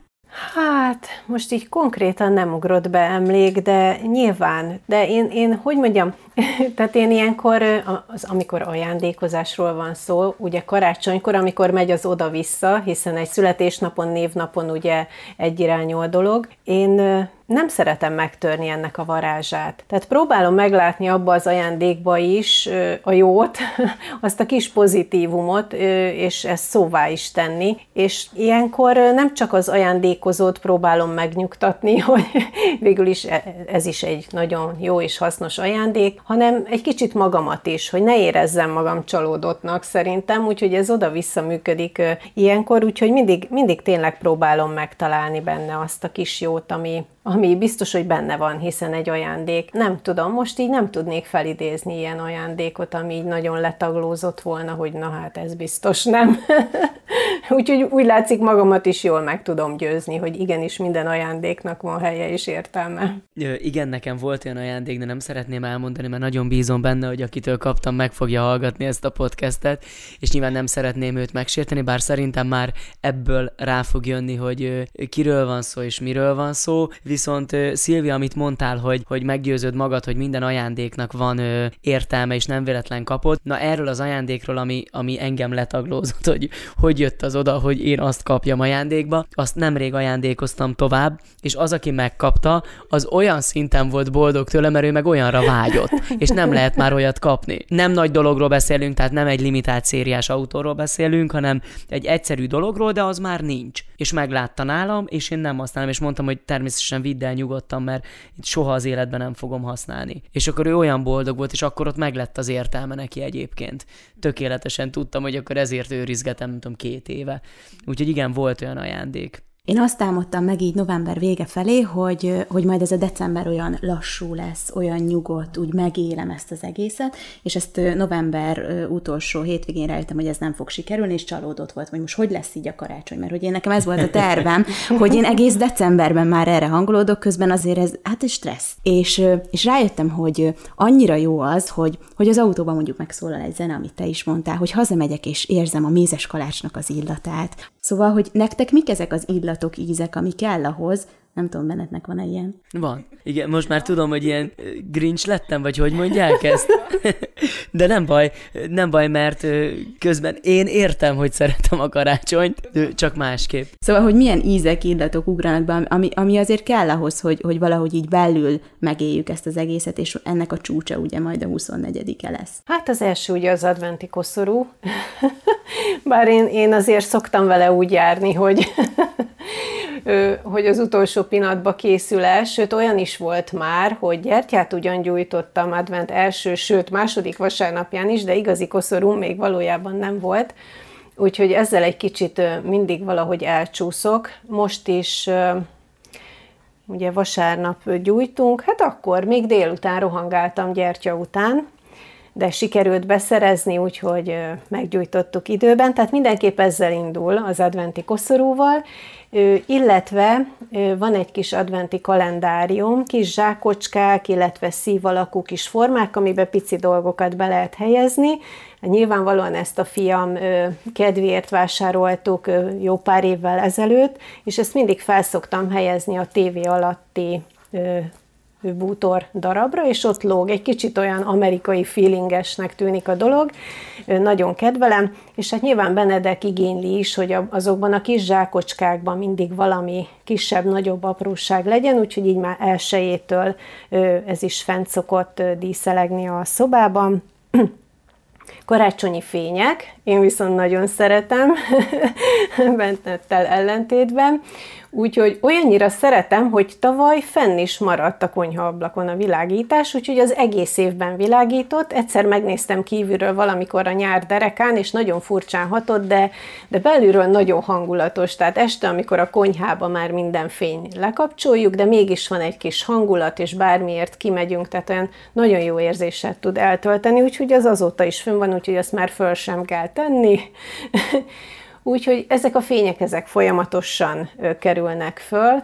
Hát, most így konkrétan nem ugrott be emlék, de nyilván, de én, én hogy mondjam, tehát én ilyenkor, az, amikor ajándékozásról van szó, ugye karácsonykor, amikor megy az oda-vissza, hiszen egy születésnapon, névnapon ugye egyirányú a dolog, én nem szeretem megtörni ennek a varázsát. Tehát próbálom meglátni abba az ajándékba is a jót, azt a kis pozitívumot, és ezt szóvá is tenni. És ilyenkor nem csak az ajándékozót próbálom megnyugtatni, hogy végül is e, ez is egy nagyon jó és hasznos ajándék, hanem egy kicsit magamat is, hogy ne érezzem magam csalódottnak szerintem, úgyhogy ez oda-vissza működik ilyenkor, úgyhogy mindig, mindig tényleg próbálom megtalálni benne azt a kis jót, ami, ami biztos, hogy benne van, hiszen egy ajándék. Nem tudom, most így nem tudnék felidézni ilyen ajándékot, ami így nagyon letaglózott volna, hogy na hát ez biztos nem. Úgyhogy úgy látszik magamat is jól meg tudom győzni, hogy igenis minden ajándéknak van helye és értelme. Igen, nekem volt olyan ajándék, de nem szeretném elmondani, mert nagyon bízom benne, hogy akitől kaptam, meg fogja hallgatni ezt a podcastet, és nyilván nem szeretném őt megsérteni, bár szerintem már ebből rá fog jönni, hogy kiről van szó és miről van szó, viszont Szilvia, amit mondtál, hogy, hogy meggyőződ magad, hogy minden ajándéknak van ö, értelme, és nem véletlen kapod. Na erről az ajándékról, ami, ami engem letaglózott, hogy hogy jött az oda, hogy én azt kapjam ajándékba, azt nemrég ajándékoztam tovább, és az, aki megkapta, az olyan szinten volt boldog tőle, mert ő meg olyanra vágyott, és nem lehet már olyat kapni. Nem nagy dologról beszélünk, tehát nem egy limitált szériás autóról beszélünk, hanem egy egyszerű dologról, de az már nincs. És meglátta nálam, és én nem használom, és mondtam, hogy természetesen vidd el nyugodtan, mert itt soha az életben nem fogom használni. És akkor ő olyan boldog volt, és akkor ott meglett az értelme neki egyébként. Tökéletesen tudtam, hogy akkor ezért őrizgetem, nem tudom, két éve. Úgyhogy igen, volt olyan ajándék. Én azt támadtam meg így november vége felé, hogy, hogy majd ez a december olyan lassú lesz, olyan nyugodt, úgy megélem ezt az egészet, és ezt november utolsó hétvégén rájöttem, hogy ez nem fog sikerülni, és csalódott volt, hogy most hogy lesz így a karácsony, mert hogy én nekem ez volt a tervem, hogy én egész decemberben már erre hangolódok, közben azért ez, hát ez stressz. És, és rájöttem, hogy annyira jó az, hogy, hogy az autóban mondjuk megszólal egy zene, amit te is mondtál, hogy hazamegyek és érzem a mézes kalácsnak az illatát. Szóval, hogy nektek mik ezek az illat illatok, ízek, ami kell ahhoz, nem tudom, bennetnek van-e ilyen? Van. Igen, most már tudom, hogy ilyen grinch lettem, vagy hogy mondják ezt. De nem baj, nem baj, mert közben én értem, hogy szeretem a karácsonyt, csak másképp. Szóval, hogy milyen ízek, illatok ugranak be, ami, ami azért kell ahhoz, hogy, hogy valahogy így belül megéljük ezt az egészet, és ennek a csúcsa ugye majd a 24-e lesz. Hát az első ugye az adventi koszorú, bár én, én azért szoktam vele úgy járni, hogy hogy az utolsó pillanatban készül el, sőt olyan is volt már, hogy gyertyát ugyan gyújtottam advent első, sőt második vasárnapján is, de igazi koszorú még valójában nem volt, úgyhogy ezzel egy kicsit mindig valahogy elcsúszok. Most is ugye vasárnap gyújtunk, hát akkor még délután rohangáltam gyertya után, de sikerült beszerezni, úgyhogy meggyújtottuk időben, tehát mindenképp ezzel indul az adventi koszorúval, illetve van egy kis adventi kalendárium, kis zsákocskák, illetve szív alakú kis formák, amiben pici dolgokat be lehet helyezni. Nyilvánvalóan ezt a fiam kedvéért vásároltuk jó pár évvel ezelőtt, és ezt mindig felszoktam helyezni a tévé alatti bútor darabra, és ott lóg. Egy kicsit olyan amerikai feelingesnek tűnik a dolog, nagyon kedvelem, és hát nyilván Benedek igényli is, hogy azokban a kis zsákocskákban mindig valami kisebb, nagyobb apróság legyen, úgyhogy így már elsőjétől ez is fent szokott díszelegni a szobában. Karácsonyi fények, én viszont nagyon szeretem, Bentnettel ellentétben, Úgyhogy olyannyira szeretem, hogy tavaly fenn is maradt a konyhaablakon a világítás, úgyhogy az egész évben világított. Egyszer megnéztem kívülről valamikor a nyár derekán, és nagyon furcsán hatott, de, de belülről nagyon hangulatos. Tehát este, amikor a konyhába már minden fény lekapcsoljuk, de mégis van egy kis hangulat, és bármiért kimegyünk, tehát olyan nagyon jó érzéset tud eltölteni, úgyhogy az azóta is fönn van, úgyhogy azt már föl sem kell tenni. Úgyhogy ezek a fények ezek folyamatosan kerülnek föl,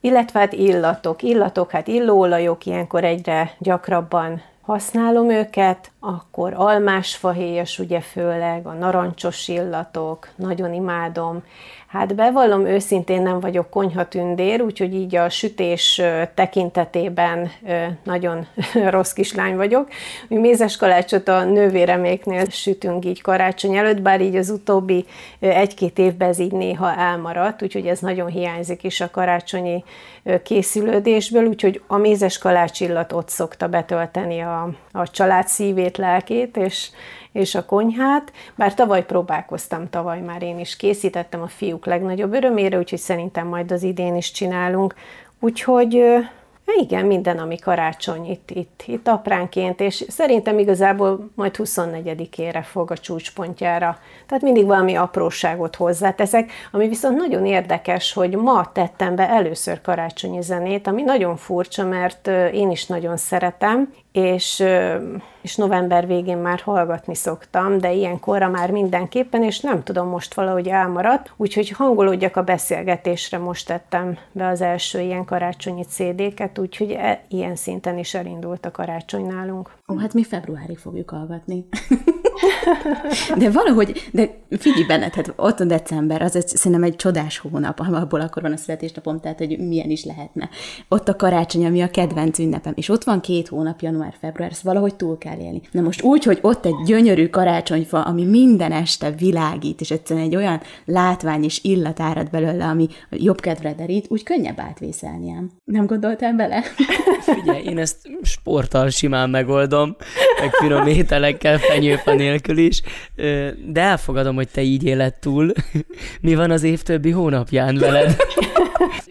illetve hát illatok. Illatok, hát illóolajok, ilyenkor egyre gyakrabban használom őket, akkor almásfahéjas ugye főleg, a narancsos illatok, nagyon imádom. Hát bevallom, őszintén nem vagyok konyhatündér, úgyhogy így a sütés tekintetében nagyon rossz kislány vagyok. Mi mézes kalácsot a nővéreméknél sütünk így karácsony előtt, bár így az utóbbi egy-két évben ez így néha elmaradt, úgyhogy ez nagyon hiányzik is a karácsonyi készülődésből, úgyhogy a mézes kalács illat ott szokta betölteni a, a család szívét, lelkét, és és a konyhát, bár tavaly próbálkoztam, tavaly már én is készítettem a fiúk legnagyobb örömére, úgyhogy szerintem majd az idén is csinálunk. Úgyhogy igen, minden, ami karácsony itt, itt, itt apránként, és szerintem igazából majd 24-ére fog a csúcspontjára. Tehát mindig valami apróságot hozzáteszek, ami viszont nagyon érdekes, hogy ma tettem be először karácsonyi zenét, ami nagyon furcsa, mert én is nagyon szeretem, és, és november végén már hallgatni szoktam, de ilyenkorra már mindenképpen, és nem tudom, most valahogy elmaradt, úgyhogy hangolódjak a beszélgetésre, most tettem be az első ilyen karácsonyi CD-ket, úgyhogy e, ilyen szinten is elindult a karácsony nálunk. Ó, hát mi februárig fogjuk hallgatni. de valahogy, de figyelj benned, hát ott a december, az egy, szerintem egy csodás hónap, abból akkor van a születésnapom, tehát hogy milyen is lehetne. Ott a karácsony, ami a kedvenc ünnepem, és ott van két hónap, január, február, ezt valahogy túl kell élni. Na most úgy, hogy ott egy gyönyörű karácsonyfa, ami minden este világít, és egyszerűen egy olyan látvány és illat árad belőle, ami jobb kedvre derít, úgy könnyebb átvészelni. Nem gondoltál bele? Figyelj, én ezt sporttal simán megoldom, meg finom ételekkel, fenyőfa nélkül is, de elfogadom, hogy te így éled túl. Mi van az év többi hónapján veled?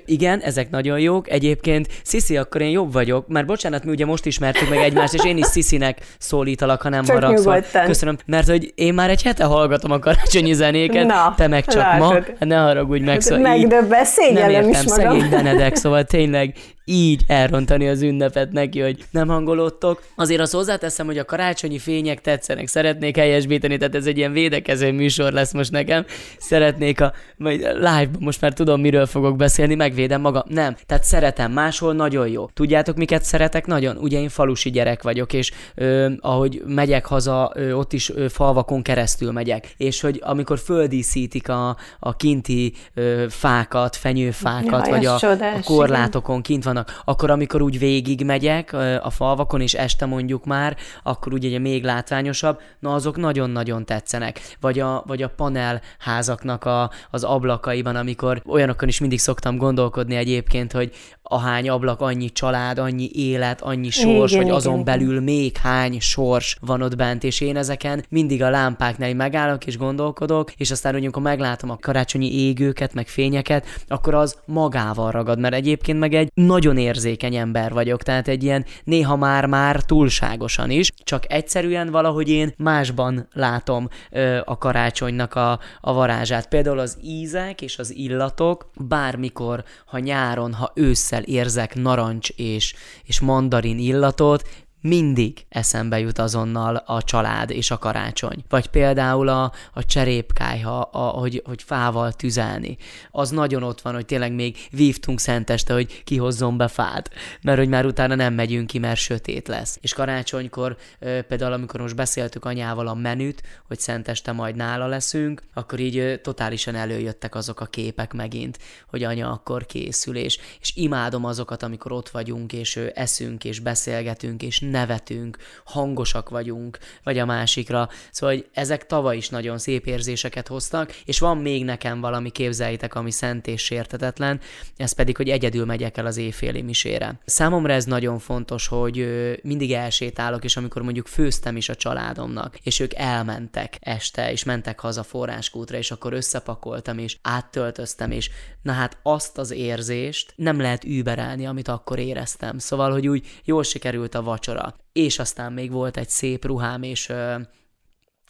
Igen, ezek nagyon jók. Egyébként, Sziszi, akkor én jobb vagyok, mert bocsánat, mi ugye most ismertük meg egymást, és én is Sziszinek szólítalak, ha nem csak haragszol. Köszönöm, mert hogy én már egy hete hallgatom a karácsonyi zenéket, Na, te meg csak látod. ma, ne haragudj meg, szóval Megdöbben, szégyellem nem értem, is magam. szegény Benedek, szóval tényleg így elrontani az ünnepet neki, hogy nem hangolódtok. Azért azt hozzáteszem, hogy a karácsonyi fények tetszenek, szeretnék helyesbíteni, tehát ez egy ilyen védekező műsor lesz most nekem. Szeretnék a, majd live most már tudom, miről fogok beszélni, megvédem magam. Nem, tehát szeretem, máshol nagyon jó. Tudjátok, miket szeretek nagyon? Ugye én falusi gyerek vagyok, és ö, ahogy megyek haza, ö, ott is ö, falvakon keresztül megyek, és hogy amikor földíszítik a, a kinti ö, fákat, fenyőfákat, ja, vagy a, a korlátokon kint van vannak. Akkor, amikor úgy végig megyek a falvakon, és este mondjuk már, akkor úgy ugye még látványosabb, na azok nagyon-nagyon tetszenek. Vagy a, vagy a panel házaknak a, az ablakaiban, amikor olyanokon is mindig szoktam gondolkodni egyébként, hogy ahány ablak, annyi család, annyi élet, annyi sors, igen, vagy azon igen, belül igen. még hány sors van ott bent, és én ezeken mindig a lámpáknál megállok és gondolkodok, és aztán hogy amikor meglátom a karácsonyi égőket, meg fényeket, akkor az magával ragad, mert egyébként meg egy nagyon érzékeny ember vagyok, tehát egy ilyen néha már-már túlságosan is, csak egyszerűen valahogy én másban látom ö, a karácsonynak a, a varázsát. Például az ízek és az illatok bármikor, ha nyáron, ha ősszel érzek narancs és, és mandarin illatot, mindig eszembe jut azonnal a család és a karácsony. Vagy például a, a cserépkájha, a, hogy, hogy fával tüzelni. Az nagyon ott van, hogy tényleg még vívtunk szenteste, hogy kihozzon be fát, mert hogy már utána nem megyünk ki, mert sötét lesz. És karácsonykor például, amikor most beszéltük anyával a menüt, hogy szenteste majd nála leszünk, akkor így totálisan előjöttek azok a képek megint, hogy anya akkor készül, és, és imádom azokat, amikor ott vagyunk, és eszünk, és beszélgetünk, és nevetünk, hangosak vagyunk, vagy a másikra. Szóval hogy ezek tavaly is nagyon szép érzéseket hoztak, és van még nekem valami, képzeljétek, ami szent és sértetetlen, ez pedig, hogy egyedül megyek el az éjféli misére. Számomra ez nagyon fontos, hogy mindig elsétálok, és amikor mondjuk főztem is a családomnak, és ők elmentek este, és mentek haza forráskútra, és akkor összepakoltam, és áttöltöztem, és na hát azt az érzést nem lehet überelni, amit akkor éreztem. Szóval, hogy úgy jól sikerült a vacsora, És aztán még volt egy szép ruhám, és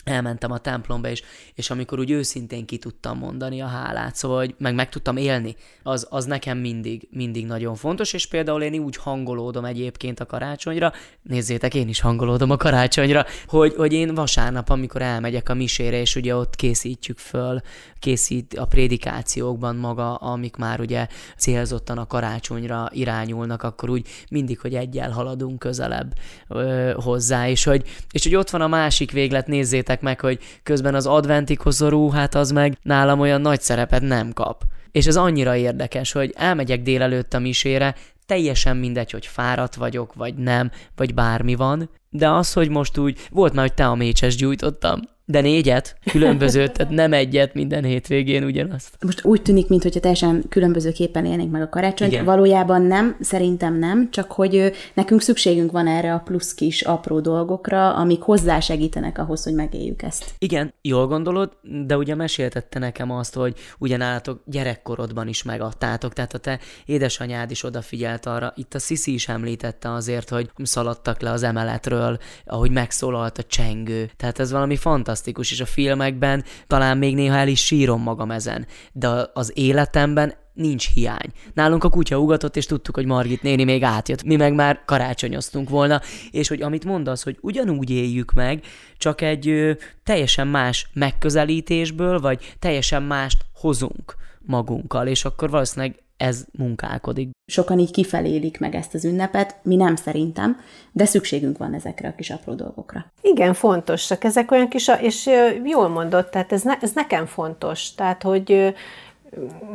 elmentem a templomba, és, és amikor úgy őszintén ki tudtam mondani a hálát, szóval, hogy meg meg tudtam élni, az, az nekem mindig, mindig nagyon fontos, és például én úgy hangolódom egyébként a karácsonyra, nézzétek, én is hangolódom a karácsonyra, hogy, hogy én vasárnap, amikor elmegyek a misére, és ugye ott készítjük föl, készít a prédikációkban maga, amik már ugye célzottan a karácsonyra irányulnak, akkor úgy mindig, hogy egyel haladunk közelebb ö, hozzá, és hogy, és hogy ott van a másik véglet, nézzétek, nézzétek meg, hogy közben az adventi koszorú, hát az meg nálam olyan nagy szerepet nem kap. És ez annyira érdekes, hogy elmegyek délelőtt a misére, teljesen mindegy, hogy fáradt vagyok, vagy nem, vagy bármi van, de az, hogy most úgy, volt már, hogy te a mécses gyújtottam, de négyet, különbözőt, tehát nem egyet minden hétvégén ugyanazt. Most úgy tűnik, mintha teljesen különbözőképpen élnénk meg a karácsonyt. Igen. Valójában nem, szerintem nem, csak hogy nekünk szükségünk van erre a plusz kis apró dolgokra, amik hozzásegítenek ahhoz, hogy megéljük ezt. Igen, jól gondolod, de ugye meséltette nekem azt, hogy ugyanállatok gyerekkorodban is megadtátok, tehát a te édesanyád is odafigyelt arra, itt a Sisi is említette azért, hogy szaladtak le az emeletről, ahogy megszólalt a csengő, tehát ez valami fantasztikus fantasztikus, és a filmekben talán még néha el is sírom magam ezen, de az életemben nincs hiány. Nálunk a kutya ugatott, és tudtuk, hogy Margit néni még átjött. Mi meg már karácsonyoztunk volna, és hogy amit mondasz, hogy ugyanúgy éljük meg, csak egy ö, teljesen más megközelítésből, vagy teljesen mást hozunk magunkkal, és akkor valószínűleg ez munkálkodik. Sokan így kifelélik meg ezt az ünnepet, mi nem szerintem, de szükségünk van ezekre a kis apró dolgokra. Igen, fontosak. Ezek olyan kis, és jól mondott, tehát ez, ne, ez nekem fontos. Tehát, hogy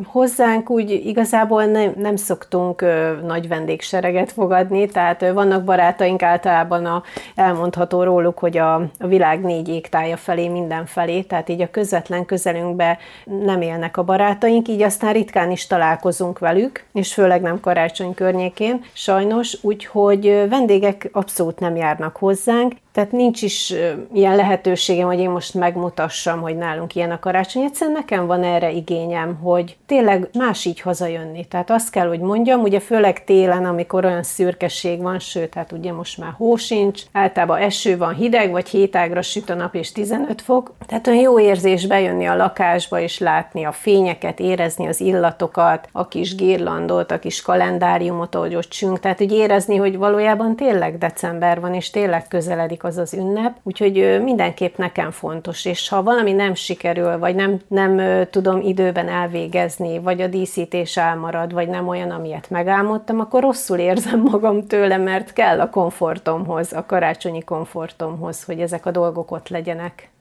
hozzánk úgy igazából nem, nem szoktunk ö, nagy vendégsereget fogadni, tehát ö, vannak barátaink általában a, elmondható róluk, hogy a, a világ négy égtája felé mindenfelé, tehát így a közvetlen közelünkbe nem élnek a barátaink, így aztán ritkán is találkozunk velük, és főleg nem karácsony környékén, sajnos, úgyhogy vendégek abszolút nem járnak hozzánk, tehát nincs is ilyen lehetőségem, hogy én most megmutassam, hogy nálunk ilyen a karácsony. Egyszerűen nekem van erre igényem, hogy tényleg más így hazajönni. Tehát azt kell, hogy mondjam, ugye főleg télen, amikor olyan szürkesség van, sőt, hát ugye most már hó sincs, általában eső van, hideg, vagy hétágra süt a nap és 15 fok. Tehát olyan jó érzés bejönni a lakásba és látni a fényeket, érezni az illatokat, a kis girlandot, a kis kalendáriumot, ahogy ott csünk. Tehát, hogy érezni, hogy valójában tényleg december van, és tényleg közeledik az az ünnep, úgyhogy mindenképp nekem fontos, és ha valami nem sikerül, vagy nem, nem tudom időben elvégezni, vagy a díszítés elmarad, vagy nem olyan, amilyet megálmodtam, akkor rosszul érzem magam tőle, mert kell a komfortomhoz, a karácsonyi komfortomhoz, hogy ezek a dolgok ott legyenek.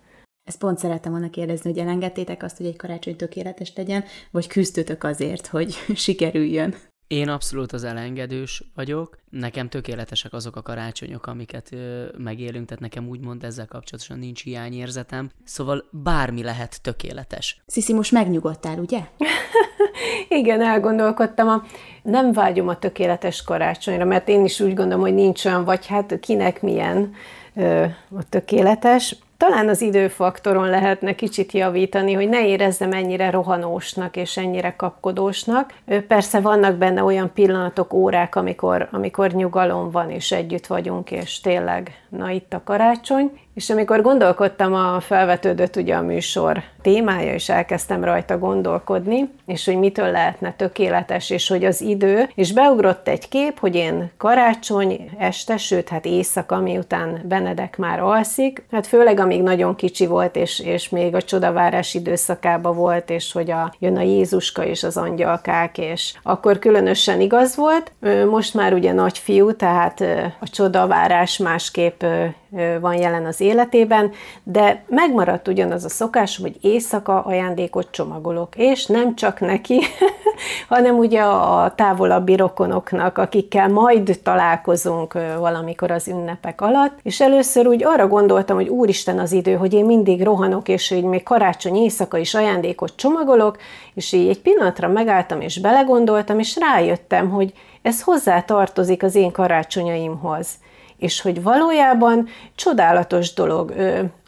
Ezt pont szerettem volna kérdezni, hogy elengedtétek azt, hogy egy karácsony tökéletes legyen, vagy küzdötök azért, hogy sikerüljön? Én abszolút az elengedős vagyok. Nekem tökéletesek azok a karácsonyok, amiket ö, megélünk, tehát nekem úgymond ezzel kapcsolatosan nincs hiányérzetem. Szóval bármi lehet tökéletes. Sziszi, most megnyugodtál, ugye? Igen, elgondolkodtam. A, nem vágyom a tökéletes karácsonyra, mert én is úgy gondolom, hogy nincs olyan, vagy hát kinek milyen ö, a tökéletes. Talán az időfaktoron lehetne kicsit javítani, hogy ne érezzem ennyire rohanósnak és ennyire kapkodósnak. Persze vannak benne olyan pillanatok, órák, amikor, amikor nyugalom van, és együtt vagyunk, és tényleg na itt a karácsony, és amikor gondolkodtam, a felvetődött ugye a műsor témája, és elkezdtem rajta gondolkodni, és hogy mitől lehetne tökéletes, és hogy az idő, és beugrott egy kép, hogy én karácsony este, sőt, hát éjszaka, miután Benedek már alszik, hát főleg amíg nagyon kicsi volt, és, és még a csodavárás időszakában volt, és hogy a, jön a Jézuska és az angyalkák, és akkor különösen igaz volt. Most már ugye nagy fiú, tehát a csodavárás másképp van jelen az életében, de megmaradt ugyanaz a szokás, hogy éjszaka ajándékot csomagolok, és nem csak neki, hanem ugye a távolabbi rokonoknak, akikkel majd találkozunk valamikor az ünnepek alatt, és először úgy arra gondoltam, hogy úristen az idő, hogy én mindig rohanok, és hogy még karácsony éjszaka is ajándékot csomagolok, és így egy pillanatra megálltam, és belegondoltam, és rájöttem, hogy ez hozzá tartozik az én karácsonyaimhoz és hogy valójában csodálatos dolog.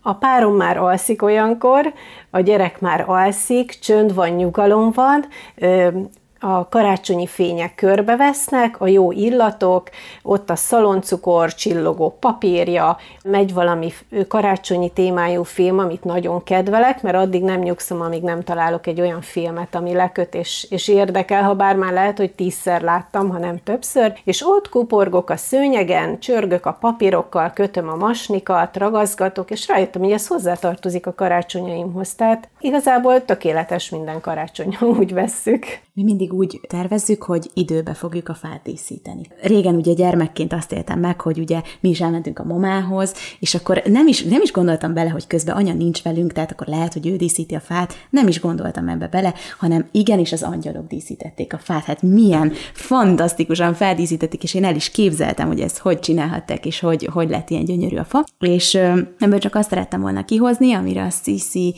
A párom már alszik olyankor, a gyerek már alszik, csönd van, nyugalom van, a karácsonyi fények körbevesznek, a jó illatok, ott a szaloncukor, csillogó papírja, megy valami karácsonyi témájú film, amit nagyon kedvelek, mert addig nem nyugszom, amíg nem találok egy olyan filmet, ami leköt és, és érdekel, ha bár már lehet, hogy tízszer láttam, ha nem többször, és ott kuporgok a szőnyegen, csörgök a papírokkal, kötöm a masnikat, ragaszgatok, és rájöttem, hogy ez hozzátartozik a karácsonyaimhoz. Tehát igazából tökéletes minden karácsony, úgy vesszük. Mi mindig úgy tervezzük, hogy időbe fogjuk a fát díszíteni. Régen ugye gyermekként azt éltem meg, hogy ugye mi is elmentünk a mamához, és akkor nem is, nem is gondoltam bele, hogy közben anya nincs velünk, tehát akkor lehet, hogy ő díszíti a fát, nem is gondoltam ebbe bele, hanem igenis az angyalok díszítették a fát. Hát milyen fantasztikusan feldíszítették, és én el is képzeltem, hogy ezt hogy csinálhatták, és hogy, hogy lett ilyen gyönyörű a fa. És ebből csak azt szerettem volna kihozni, amire a Sisi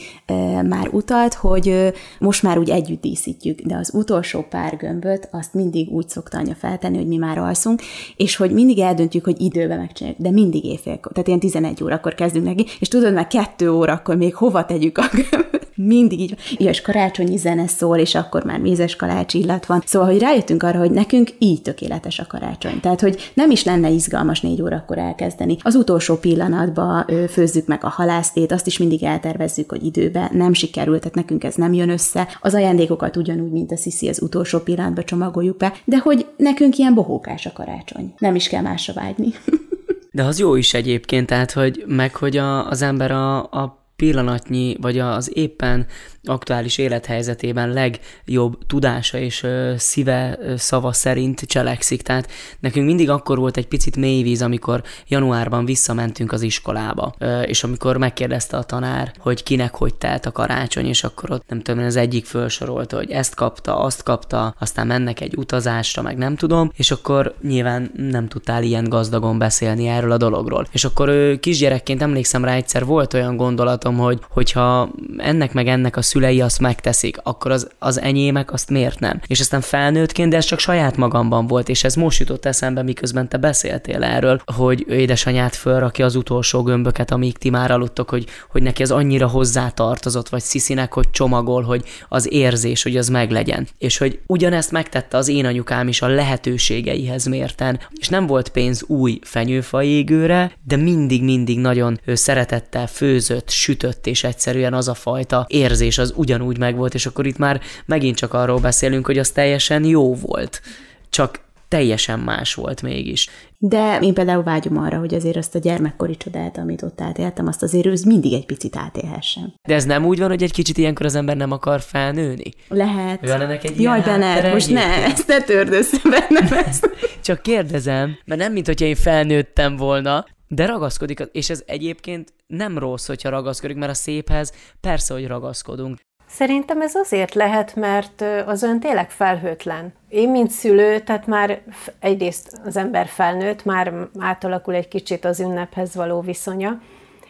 már utalt, hogy most már úgy együtt díszítjük, de az utolsó pár gömböt azt mindig úgy szokta anya feltenni, hogy mi már alszunk, és hogy mindig eldöntjük, hogy időben megcsináljuk, de mindig éjfélkor, tehát ilyen 11 órakor kezdünk neki, és tudod, már kettő órakor még hova tegyük a gömböt. Mindig így, így, és karácsonyi zene szól, és akkor már mézes kalács illat van. Szóval, hogy rájöttünk arra, hogy nekünk így tökéletes a karácsony. Tehát, hogy nem is lenne izgalmas négy órakor elkezdeni. Az utolsó pillanatban főzzük meg a halásztét, azt is mindig eltervezzük, hogy időben nem sikerült, tehát nekünk ez nem jön össze. Az ajándékokat ugyanúgy, mint a Sisi az utolsó pillanatban csomagoljuk be, de hogy nekünk ilyen bohókás a karácsony. Nem is kell másra vágyni. De az jó is egyébként, tehát, hogy meg hogy a, az ember a, a pillanatnyi, vagy az éppen aktuális élethelyzetében legjobb tudása és ö, szíve ö, szava szerint cselekszik. Tehát nekünk mindig akkor volt egy picit mélyvíz, amikor januárban visszamentünk az iskolába, ö, és amikor megkérdezte a tanár, hogy kinek hogy telt a karácsony, és akkor ott nem tudom, az egyik felsorolta, hogy ezt kapta, azt kapta, aztán mennek egy utazásra, meg nem tudom, és akkor nyilván nem tudtál ilyen gazdagon beszélni erről a dologról. És akkor ö, kisgyerekként emlékszem rá egyszer volt olyan gondolatom, hogy hogyha ennek meg ennek a szülei azt megteszik, akkor az, az enyémek azt miért nem? És aztán felnőttként, de ez csak saját magamban volt, és ez most jutott eszembe, miközben te beszéltél erről, hogy édesanyát fölrakja az utolsó gömböket, amíg ti már aludtok, hogy, hogy neki az annyira hozzátartozott, vagy Sziszinek, hogy csomagol, hogy az érzés, hogy az meglegyen. És hogy ugyanezt megtette az én anyukám is a lehetőségeihez mérten, és nem volt pénz új fenyőfa égőre, de mindig-mindig nagyon szeretettel főzött, sütött, és egyszerűen az a fajta érzés az ugyanúgy megvolt, és akkor itt már megint csak arról beszélünk, hogy az teljesen jó volt. Csak teljesen más volt mégis. De én például vágyom arra, hogy azért azt a gyermekkori csodát, amit ott átéltem, azt azért ősz mindig egy picit átélhessem. De ez nem úgy van, hogy egy kicsit ilyenkor az ember nem akar felnőni? Lehet. Van ennek egy Jaj, Bennett, most ne, ezt ne törd össze bennem ezt. Csak kérdezem, mert nem, mint hogyha én felnőttem volna, de ragaszkodik, és ez egyébként nem rossz, hogyha ragaszkodik, mert a széphez persze, hogy ragaszkodunk. Szerintem ez azért lehet, mert az ön tényleg felhőtlen. Én, mint szülő, tehát már egyrészt az ember felnőtt, már átalakul egy kicsit az ünnephez való viszonya,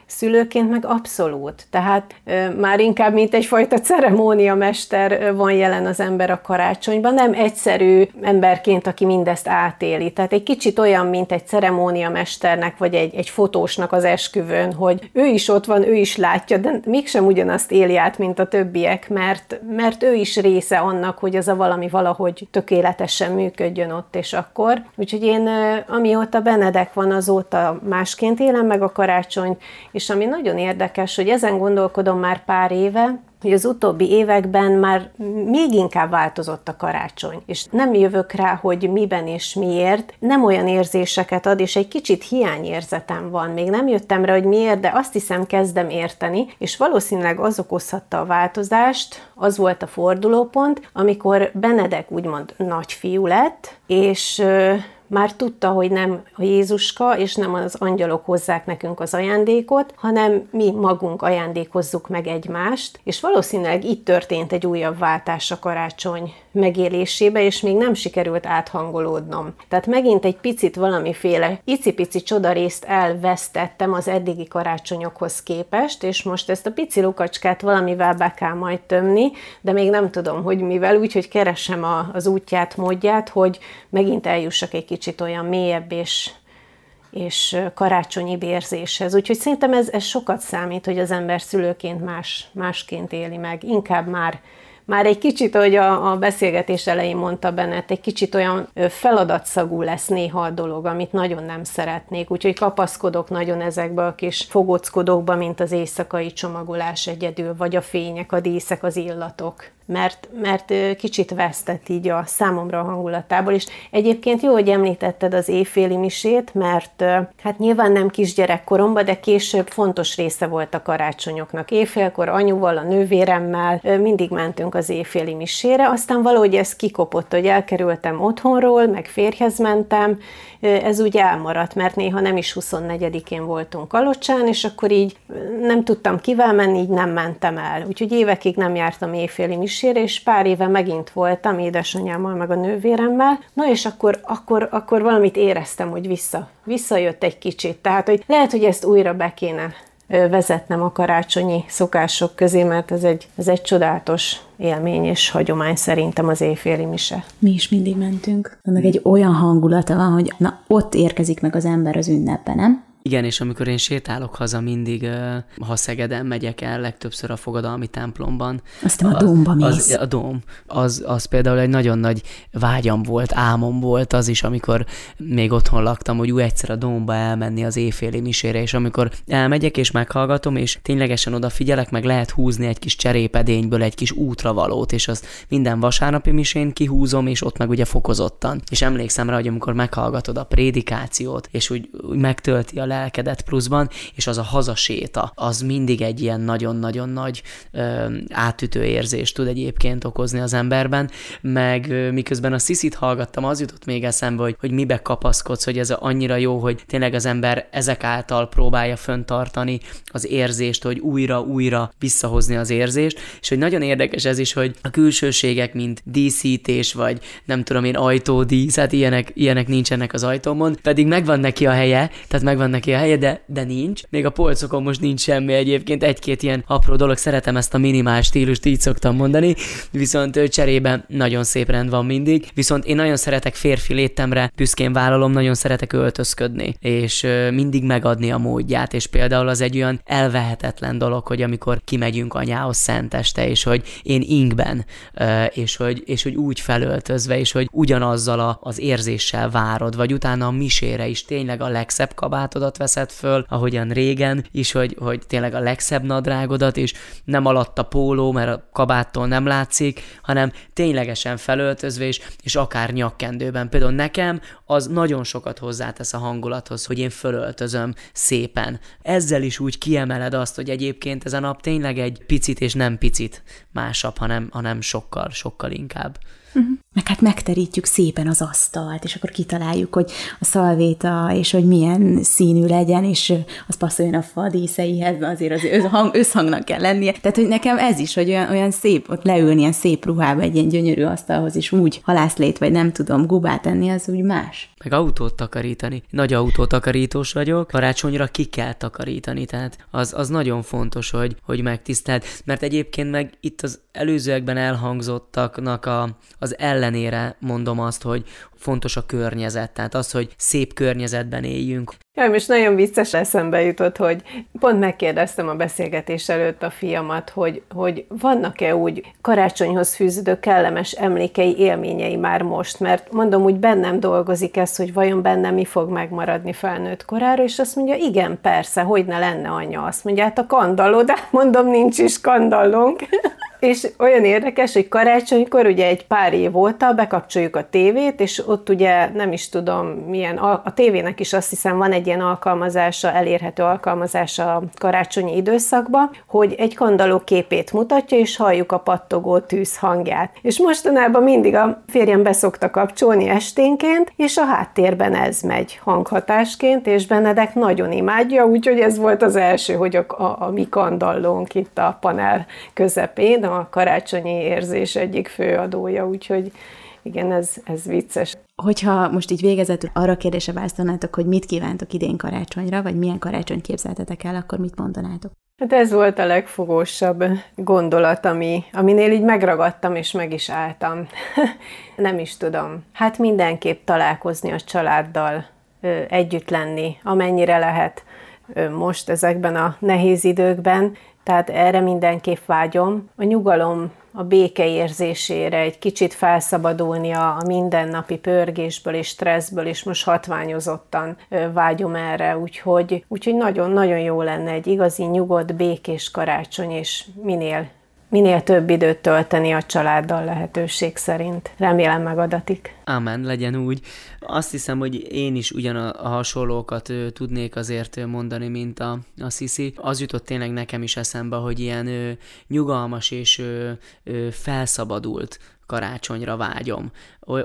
szülőként meg abszolút. Tehát már inkább, mint egyfajta ceremóniamester van jelen az ember a karácsonyban, nem egyszerű emberként, aki mindezt átéli. Tehát egy kicsit olyan, mint egy ceremóniamesternek, vagy egy, egy fotósnak az esküvőn, hogy ő is ott van, ő is látja, de mégsem ugyanazt éli át, mint a többiek, mert, mert ő is része annak, hogy az a valami valahogy tökéletesen működjön ott és akkor. Úgyhogy én amióta Benedek van, azóta másként élem meg a karácsonyt, és ami nagyon érdekes, hogy ezen gondolkodom már pár éve, hogy az utóbbi években már még inkább változott a karácsony, és nem jövök rá, hogy miben és miért, nem olyan érzéseket ad, és egy kicsit hiányérzetem van. Még nem jöttem rá, hogy miért, de azt hiszem kezdem érteni, és valószínűleg az okozhatta a változást, az volt a fordulópont, amikor Benedek úgymond nagyfiú lett, és már tudta, hogy nem a Jézuska, és nem az angyalok hozzák nekünk az ajándékot, hanem mi magunk ajándékozzuk meg egymást, és valószínűleg itt történt egy újabb váltás a karácsony megélésébe, és még nem sikerült áthangolódnom. Tehát megint egy picit valamiféle icipici csodarészt elvesztettem az eddigi karácsonyokhoz képest, és most ezt a pici lukacskát valamivel be kell majd tömni, de még nem tudom, hogy mivel, úgyhogy keresem a, az útját, módját, hogy megint eljussak egy kicsit olyan mélyebb és és karácsonyi érzéshez. Úgyhogy szerintem ez, ez sokat számít, hogy az ember szülőként más, másként éli meg. Inkább már már egy kicsit, ahogy a, a beszélgetés elején mondta Bennett, egy kicsit olyan feladatszagú lesz néha a dolog, amit nagyon nem szeretnék. Úgyhogy kapaszkodok nagyon ezekbe a kis fogockodókba, mint az éjszakai csomagolás egyedül, vagy a fények, a díszek, az illatok mert, mert kicsit vesztett így a számomra a hangulatából, és egyébként jó, hogy említetted az éjféli misét, mert hát nyilván nem kisgyerekkoromban, de később fontos része volt a karácsonyoknak. Éjfélkor anyuval, a nővéremmel mindig mentünk az éjféli misére, aztán valahogy ez kikopott, hogy elkerültem otthonról, meg férjhez mentem, ez úgy elmaradt, mert néha nem is 24-én voltunk Kalocsán, és akkor így nem tudtam kivel menni, így nem mentem el. Úgyhogy évekig nem jártam éjféli misére, és pár éve megint voltam édesanyámmal, meg a nővéremmel. Na és akkor, akkor, akkor valamit éreztem, hogy vissza, visszajött egy kicsit. Tehát, hogy lehet, hogy ezt újra be kéne vezetnem a karácsonyi szokások közé, mert ez egy, ez egy csodálatos élmény és hagyomány szerintem az éjféli mise. Mi is mindig mentünk. Meg egy olyan hangulata van, hogy na ott érkezik meg az ember az ünnepbe, nem? Igen, és amikor én sétálok haza, mindig, ha Szegeden megyek el, legtöbbször a fogadalmi templomban. Aztán a domba mész. Az, a dom. Az, az például egy nagyon nagy vágyam volt, álmom volt az is, amikor még otthon laktam, hogy úgy egyszer a domba elmenni az éjféli misére, és amikor elmegyek és meghallgatom, és ténylegesen odafigyelek, meg lehet húzni egy kis cserépedényből egy kis útravalót, és azt minden vasárnapi misén kihúzom, és ott meg ugye fokozottan. És emlékszem rá, hogy amikor meghallgatod a prédikációt, és úgy, úgy megtölti a lelkedet pluszban, és az a hazaséta, az mindig egy ilyen nagyon-nagyon nagy ö, átütő érzést tud egyébként okozni az emberben, meg ö, miközben a sziszit hallgattam, az jutott még eszembe, hogy, hogy mibe kapaszkodsz, hogy ez annyira jó, hogy tényleg az ember ezek által próbálja föntartani az érzést, hogy újra-újra visszahozni az érzést, és hogy nagyon érdekes ez is, hogy a külsőségek, mint díszítés, vagy nem tudom én, ajtódísz, hát ilyenek, ilyenek nincsenek az ajtómon, pedig megvan neki a helye, tehát megvan neki a helye, de, de nincs. Még a polcokon most nincs semmi egyébként, egy-két ilyen apró dolog, szeretem ezt a minimál stílust, így szoktam mondani, viszont cserébe nagyon szép rend van mindig, viszont én nagyon szeretek férfi létemre, büszkén vállalom, nagyon szeretek öltözködni, és mindig megadni a módját, és például az egy olyan elvehetetlen dolog, hogy amikor kimegyünk anyához szenteste, és hogy én ingben, és hogy, és hogy úgy felöltözve, és hogy ugyanazzal az érzéssel várod, vagy utána a misére is tényleg a legszebb kabátodat veszed föl, ahogyan régen is, hogy, hogy tényleg a legszebb nadrágodat, és nem alatt a póló, mert a kabáttól nem látszik, hanem ténylegesen felöltözve, és, és akár nyakkendőben. Például nekem az nagyon sokat hozzátesz a hangulathoz, hogy én fölöltözöm szépen. Ezzel is úgy kiemeled azt, hogy egyébként ez a nap tényleg egy picit és nem picit másabb, hanem, hanem sokkal, sokkal inkább. Uh-huh. Meg hát megterítjük szépen az asztalt, és akkor kitaláljuk, hogy a szalvéta, és hogy milyen színű legyen, és az passzoljon a fa díszeihez, azért az összhang, összhangnak kell lennie. Tehát, hogy nekem ez is, hogy olyan, olyan szép, ott leülni ilyen szép ruhába egy ilyen gyönyörű asztalhoz, és úgy halászlét, vagy nem tudom, gubát tenni, az úgy más. Meg autót takarítani. Nagy autótakarítós vagyok, karácsonyra ki kell takarítani, tehát az, az nagyon fontos, hogy, hogy megtiszteld, mert egyébként meg itt az előzőekben elhangzottaknak a, az ellenére mondom azt, hogy fontos a környezet, tehát az, hogy szép környezetben éljünk. Ja, és nagyon vicces eszembe jutott, hogy pont megkérdeztem a beszélgetés előtt a fiamat, hogy, hogy vannak-e úgy karácsonyhoz fűződő kellemes emlékei, élményei már most, mert mondom, úgy bennem dolgozik ez, hogy vajon bennem mi fog megmaradni felnőtt korára, és azt mondja, igen, persze, hogy ne lenne anya. Azt mondja, hát a kandalló, de mondom, nincs is kandallónk. És olyan érdekes, hogy karácsonykor ugye egy pár év óta bekapcsoljuk a tévét, és ott ugye nem is tudom milyen, a tévének is azt hiszem van egy ilyen alkalmazása, elérhető alkalmazása a karácsonyi időszakban, hogy egy kandaló képét mutatja, és halljuk a pattogó tűz hangját. És mostanában mindig a férjem beszokta kapcsolni esténként, és a háttérben ez megy hanghatásként, és Benedek nagyon imádja, úgyhogy ez volt az első, hogy a, a, a mi kandallónk itt a panel közepén, a karácsonyi érzés egyik főadója, úgyhogy igen, ez, ez vicces. Hogyha most így végezetül arra kérdése választanátok, hogy mit kívántok idén karácsonyra, vagy milyen karácsony képzeltetek el, akkor mit mondanátok? Hát ez volt a legfogósabb gondolat, ami, aminél így megragadtam, és meg is álltam. Nem is tudom. Hát mindenképp találkozni a családdal, együtt lenni, amennyire lehet most ezekben a nehéz időkben, tehát erre mindenképp vágyom. A nyugalom, a béke érzésére, egy kicsit felszabadulni a, mindennapi pörgésből és stresszből, és most hatványozottan vágyom erre, úgyhogy, úgyhogy nagyon-nagyon jó lenne egy igazi nyugodt, békés karácsony, és minél minél több időt tölteni a családdal lehetőség szerint. Remélem megadatik. Amen, legyen úgy. Azt hiszem, hogy én is ugyan a, hasonlókat tudnék azért mondani, mint a, a Sisi. Az jutott tényleg nekem is eszembe, hogy ilyen ö, nyugalmas és ö, ö, felszabadult karácsonyra vágyom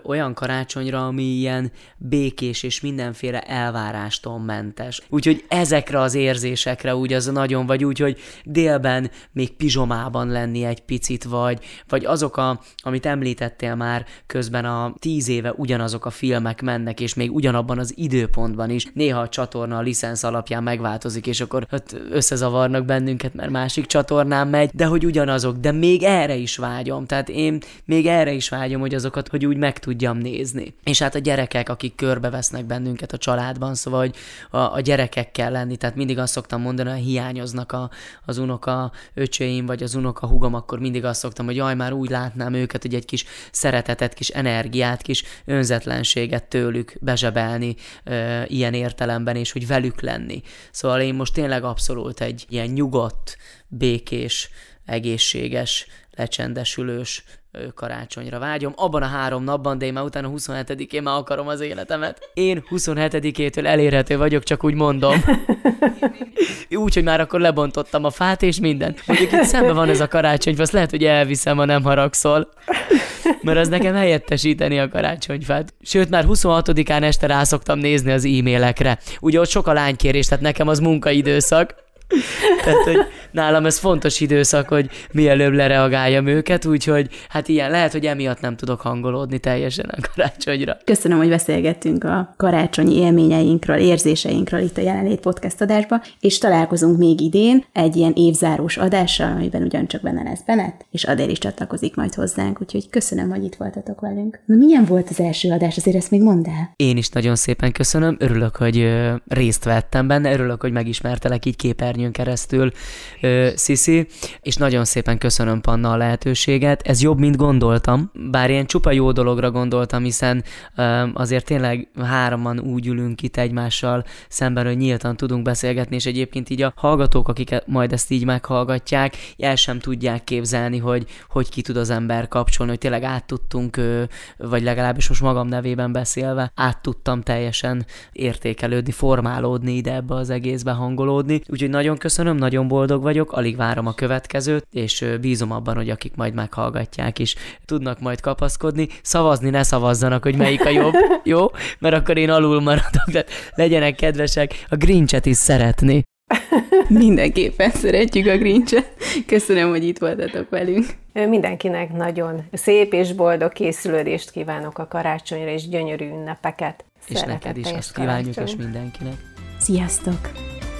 olyan karácsonyra, ami ilyen békés és mindenféle elvárástól mentes. Úgyhogy ezekre az érzésekre úgy az nagyon, vagy úgy, hogy délben még pizsomában lenni egy picit, vagy, vagy azok, a, amit említettél már közben a tíz éve ugyanazok a filmek mennek, és még ugyanabban az időpontban is. Néha a csatorna a licensz alapján megváltozik, és akkor hát összezavarnak bennünket, mert másik csatornán megy, de hogy ugyanazok, de még erre is vágyom. Tehát én még erre is vágyom, hogy azokat, hogy úgy meg meg tudjam nézni. És hát a gyerekek, akik körbevesznek bennünket a családban, szóval, hogy a, a gyerekekkel lenni, tehát mindig azt szoktam mondani, hogy hiányoznak a, az unoka öcseim, vagy az unoka hugom, akkor mindig azt szoktam, hogy jaj, már úgy látnám őket, hogy egy kis szeretetet, kis energiát, kis önzetlenséget tőlük bezsebelni ö, ilyen értelemben, és hogy velük lenni. Szóval én most tényleg abszolút egy ilyen nyugodt, békés, egészséges, lecsendesülős karácsonyra vágyom. Abban a három napban, de én már utána 27-én már akarom az életemet. Én 27-től elérhető vagyok, csak úgy mondom. úgy, hogy már akkor lebontottam a fát és minden. Mondjuk itt szemben van ez a karácsony, azt lehet, hogy elviszem, ha nem haragszol. Mert az nekem helyettesíteni a karácsonyfát. Sőt, már 26-án este rá szoktam nézni az e-mailekre. Ugye ott sok a lánykérés, tehát nekem az munkaidőszak. Tehát, hogy nálam ez fontos időszak, hogy mielőbb lereagáljam őket, úgyhogy hát ilyen lehet, hogy emiatt nem tudok hangolódni teljesen a karácsonyra. Köszönöm, hogy beszélgettünk a karácsonyi élményeinkről, érzéseinkről itt a Jelenlét Podcast adásba, és találkozunk még idén egy ilyen évzárós adással, amiben ugyancsak benne lesz Benet, és Adél is csatlakozik majd hozzánk, úgyhogy köszönöm, hogy itt voltatok velünk. Na, milyen volt az első adás, azért ezt még mondd el. Én is nagyon szépen köszönöm, örülök, hogy részt vettem benne, örülök, hogy megismertelek így képernyőn keresztül Sisi, és nagyon szépen köszönöm Panna a lehetőséget. Ez jobb, mint gondoltam, bár ilyen csupa jó dologra gondoltam, hiszen azért tényleg hároman úgy ülünk itt egymással szemben, hogy nyíltan tudunk beszélgetni, és egyébként így a hallgatók, akik majd ezt így meghallgatják, el sem tudják képzelni, hogy hogy ki tud az ember kapcsolni, hogy tényleg át tudtunk, vagy legalábbis most magam nevében beszélve, át tudtam teljesen értékelődni, formálódni ide ebbe az egészbe, hangolódni. Úgyhogy nagyon köszönöm, nagyon boldog vagyok, alig várom a következőt, és bízom abban, hogy akik majd meghallgatják is tudnak majd kapaszkodni. Szavazni ne szavazzanak, hogy melyik a jobb, jó? Mert akkor én alul maradok, de legyenek kedvesek, a Grincset is szeretni. Mindenképpen szeretjük a Grincset. Köszönöm, hogy itt voltatok velünk. Mindenkinek nagyon szép és boldog készülődést kívánok a karácsonyra, és gyönyörű ünnepeket. És neked is azt kívánjuk, és mindenkinek. Sziasztok!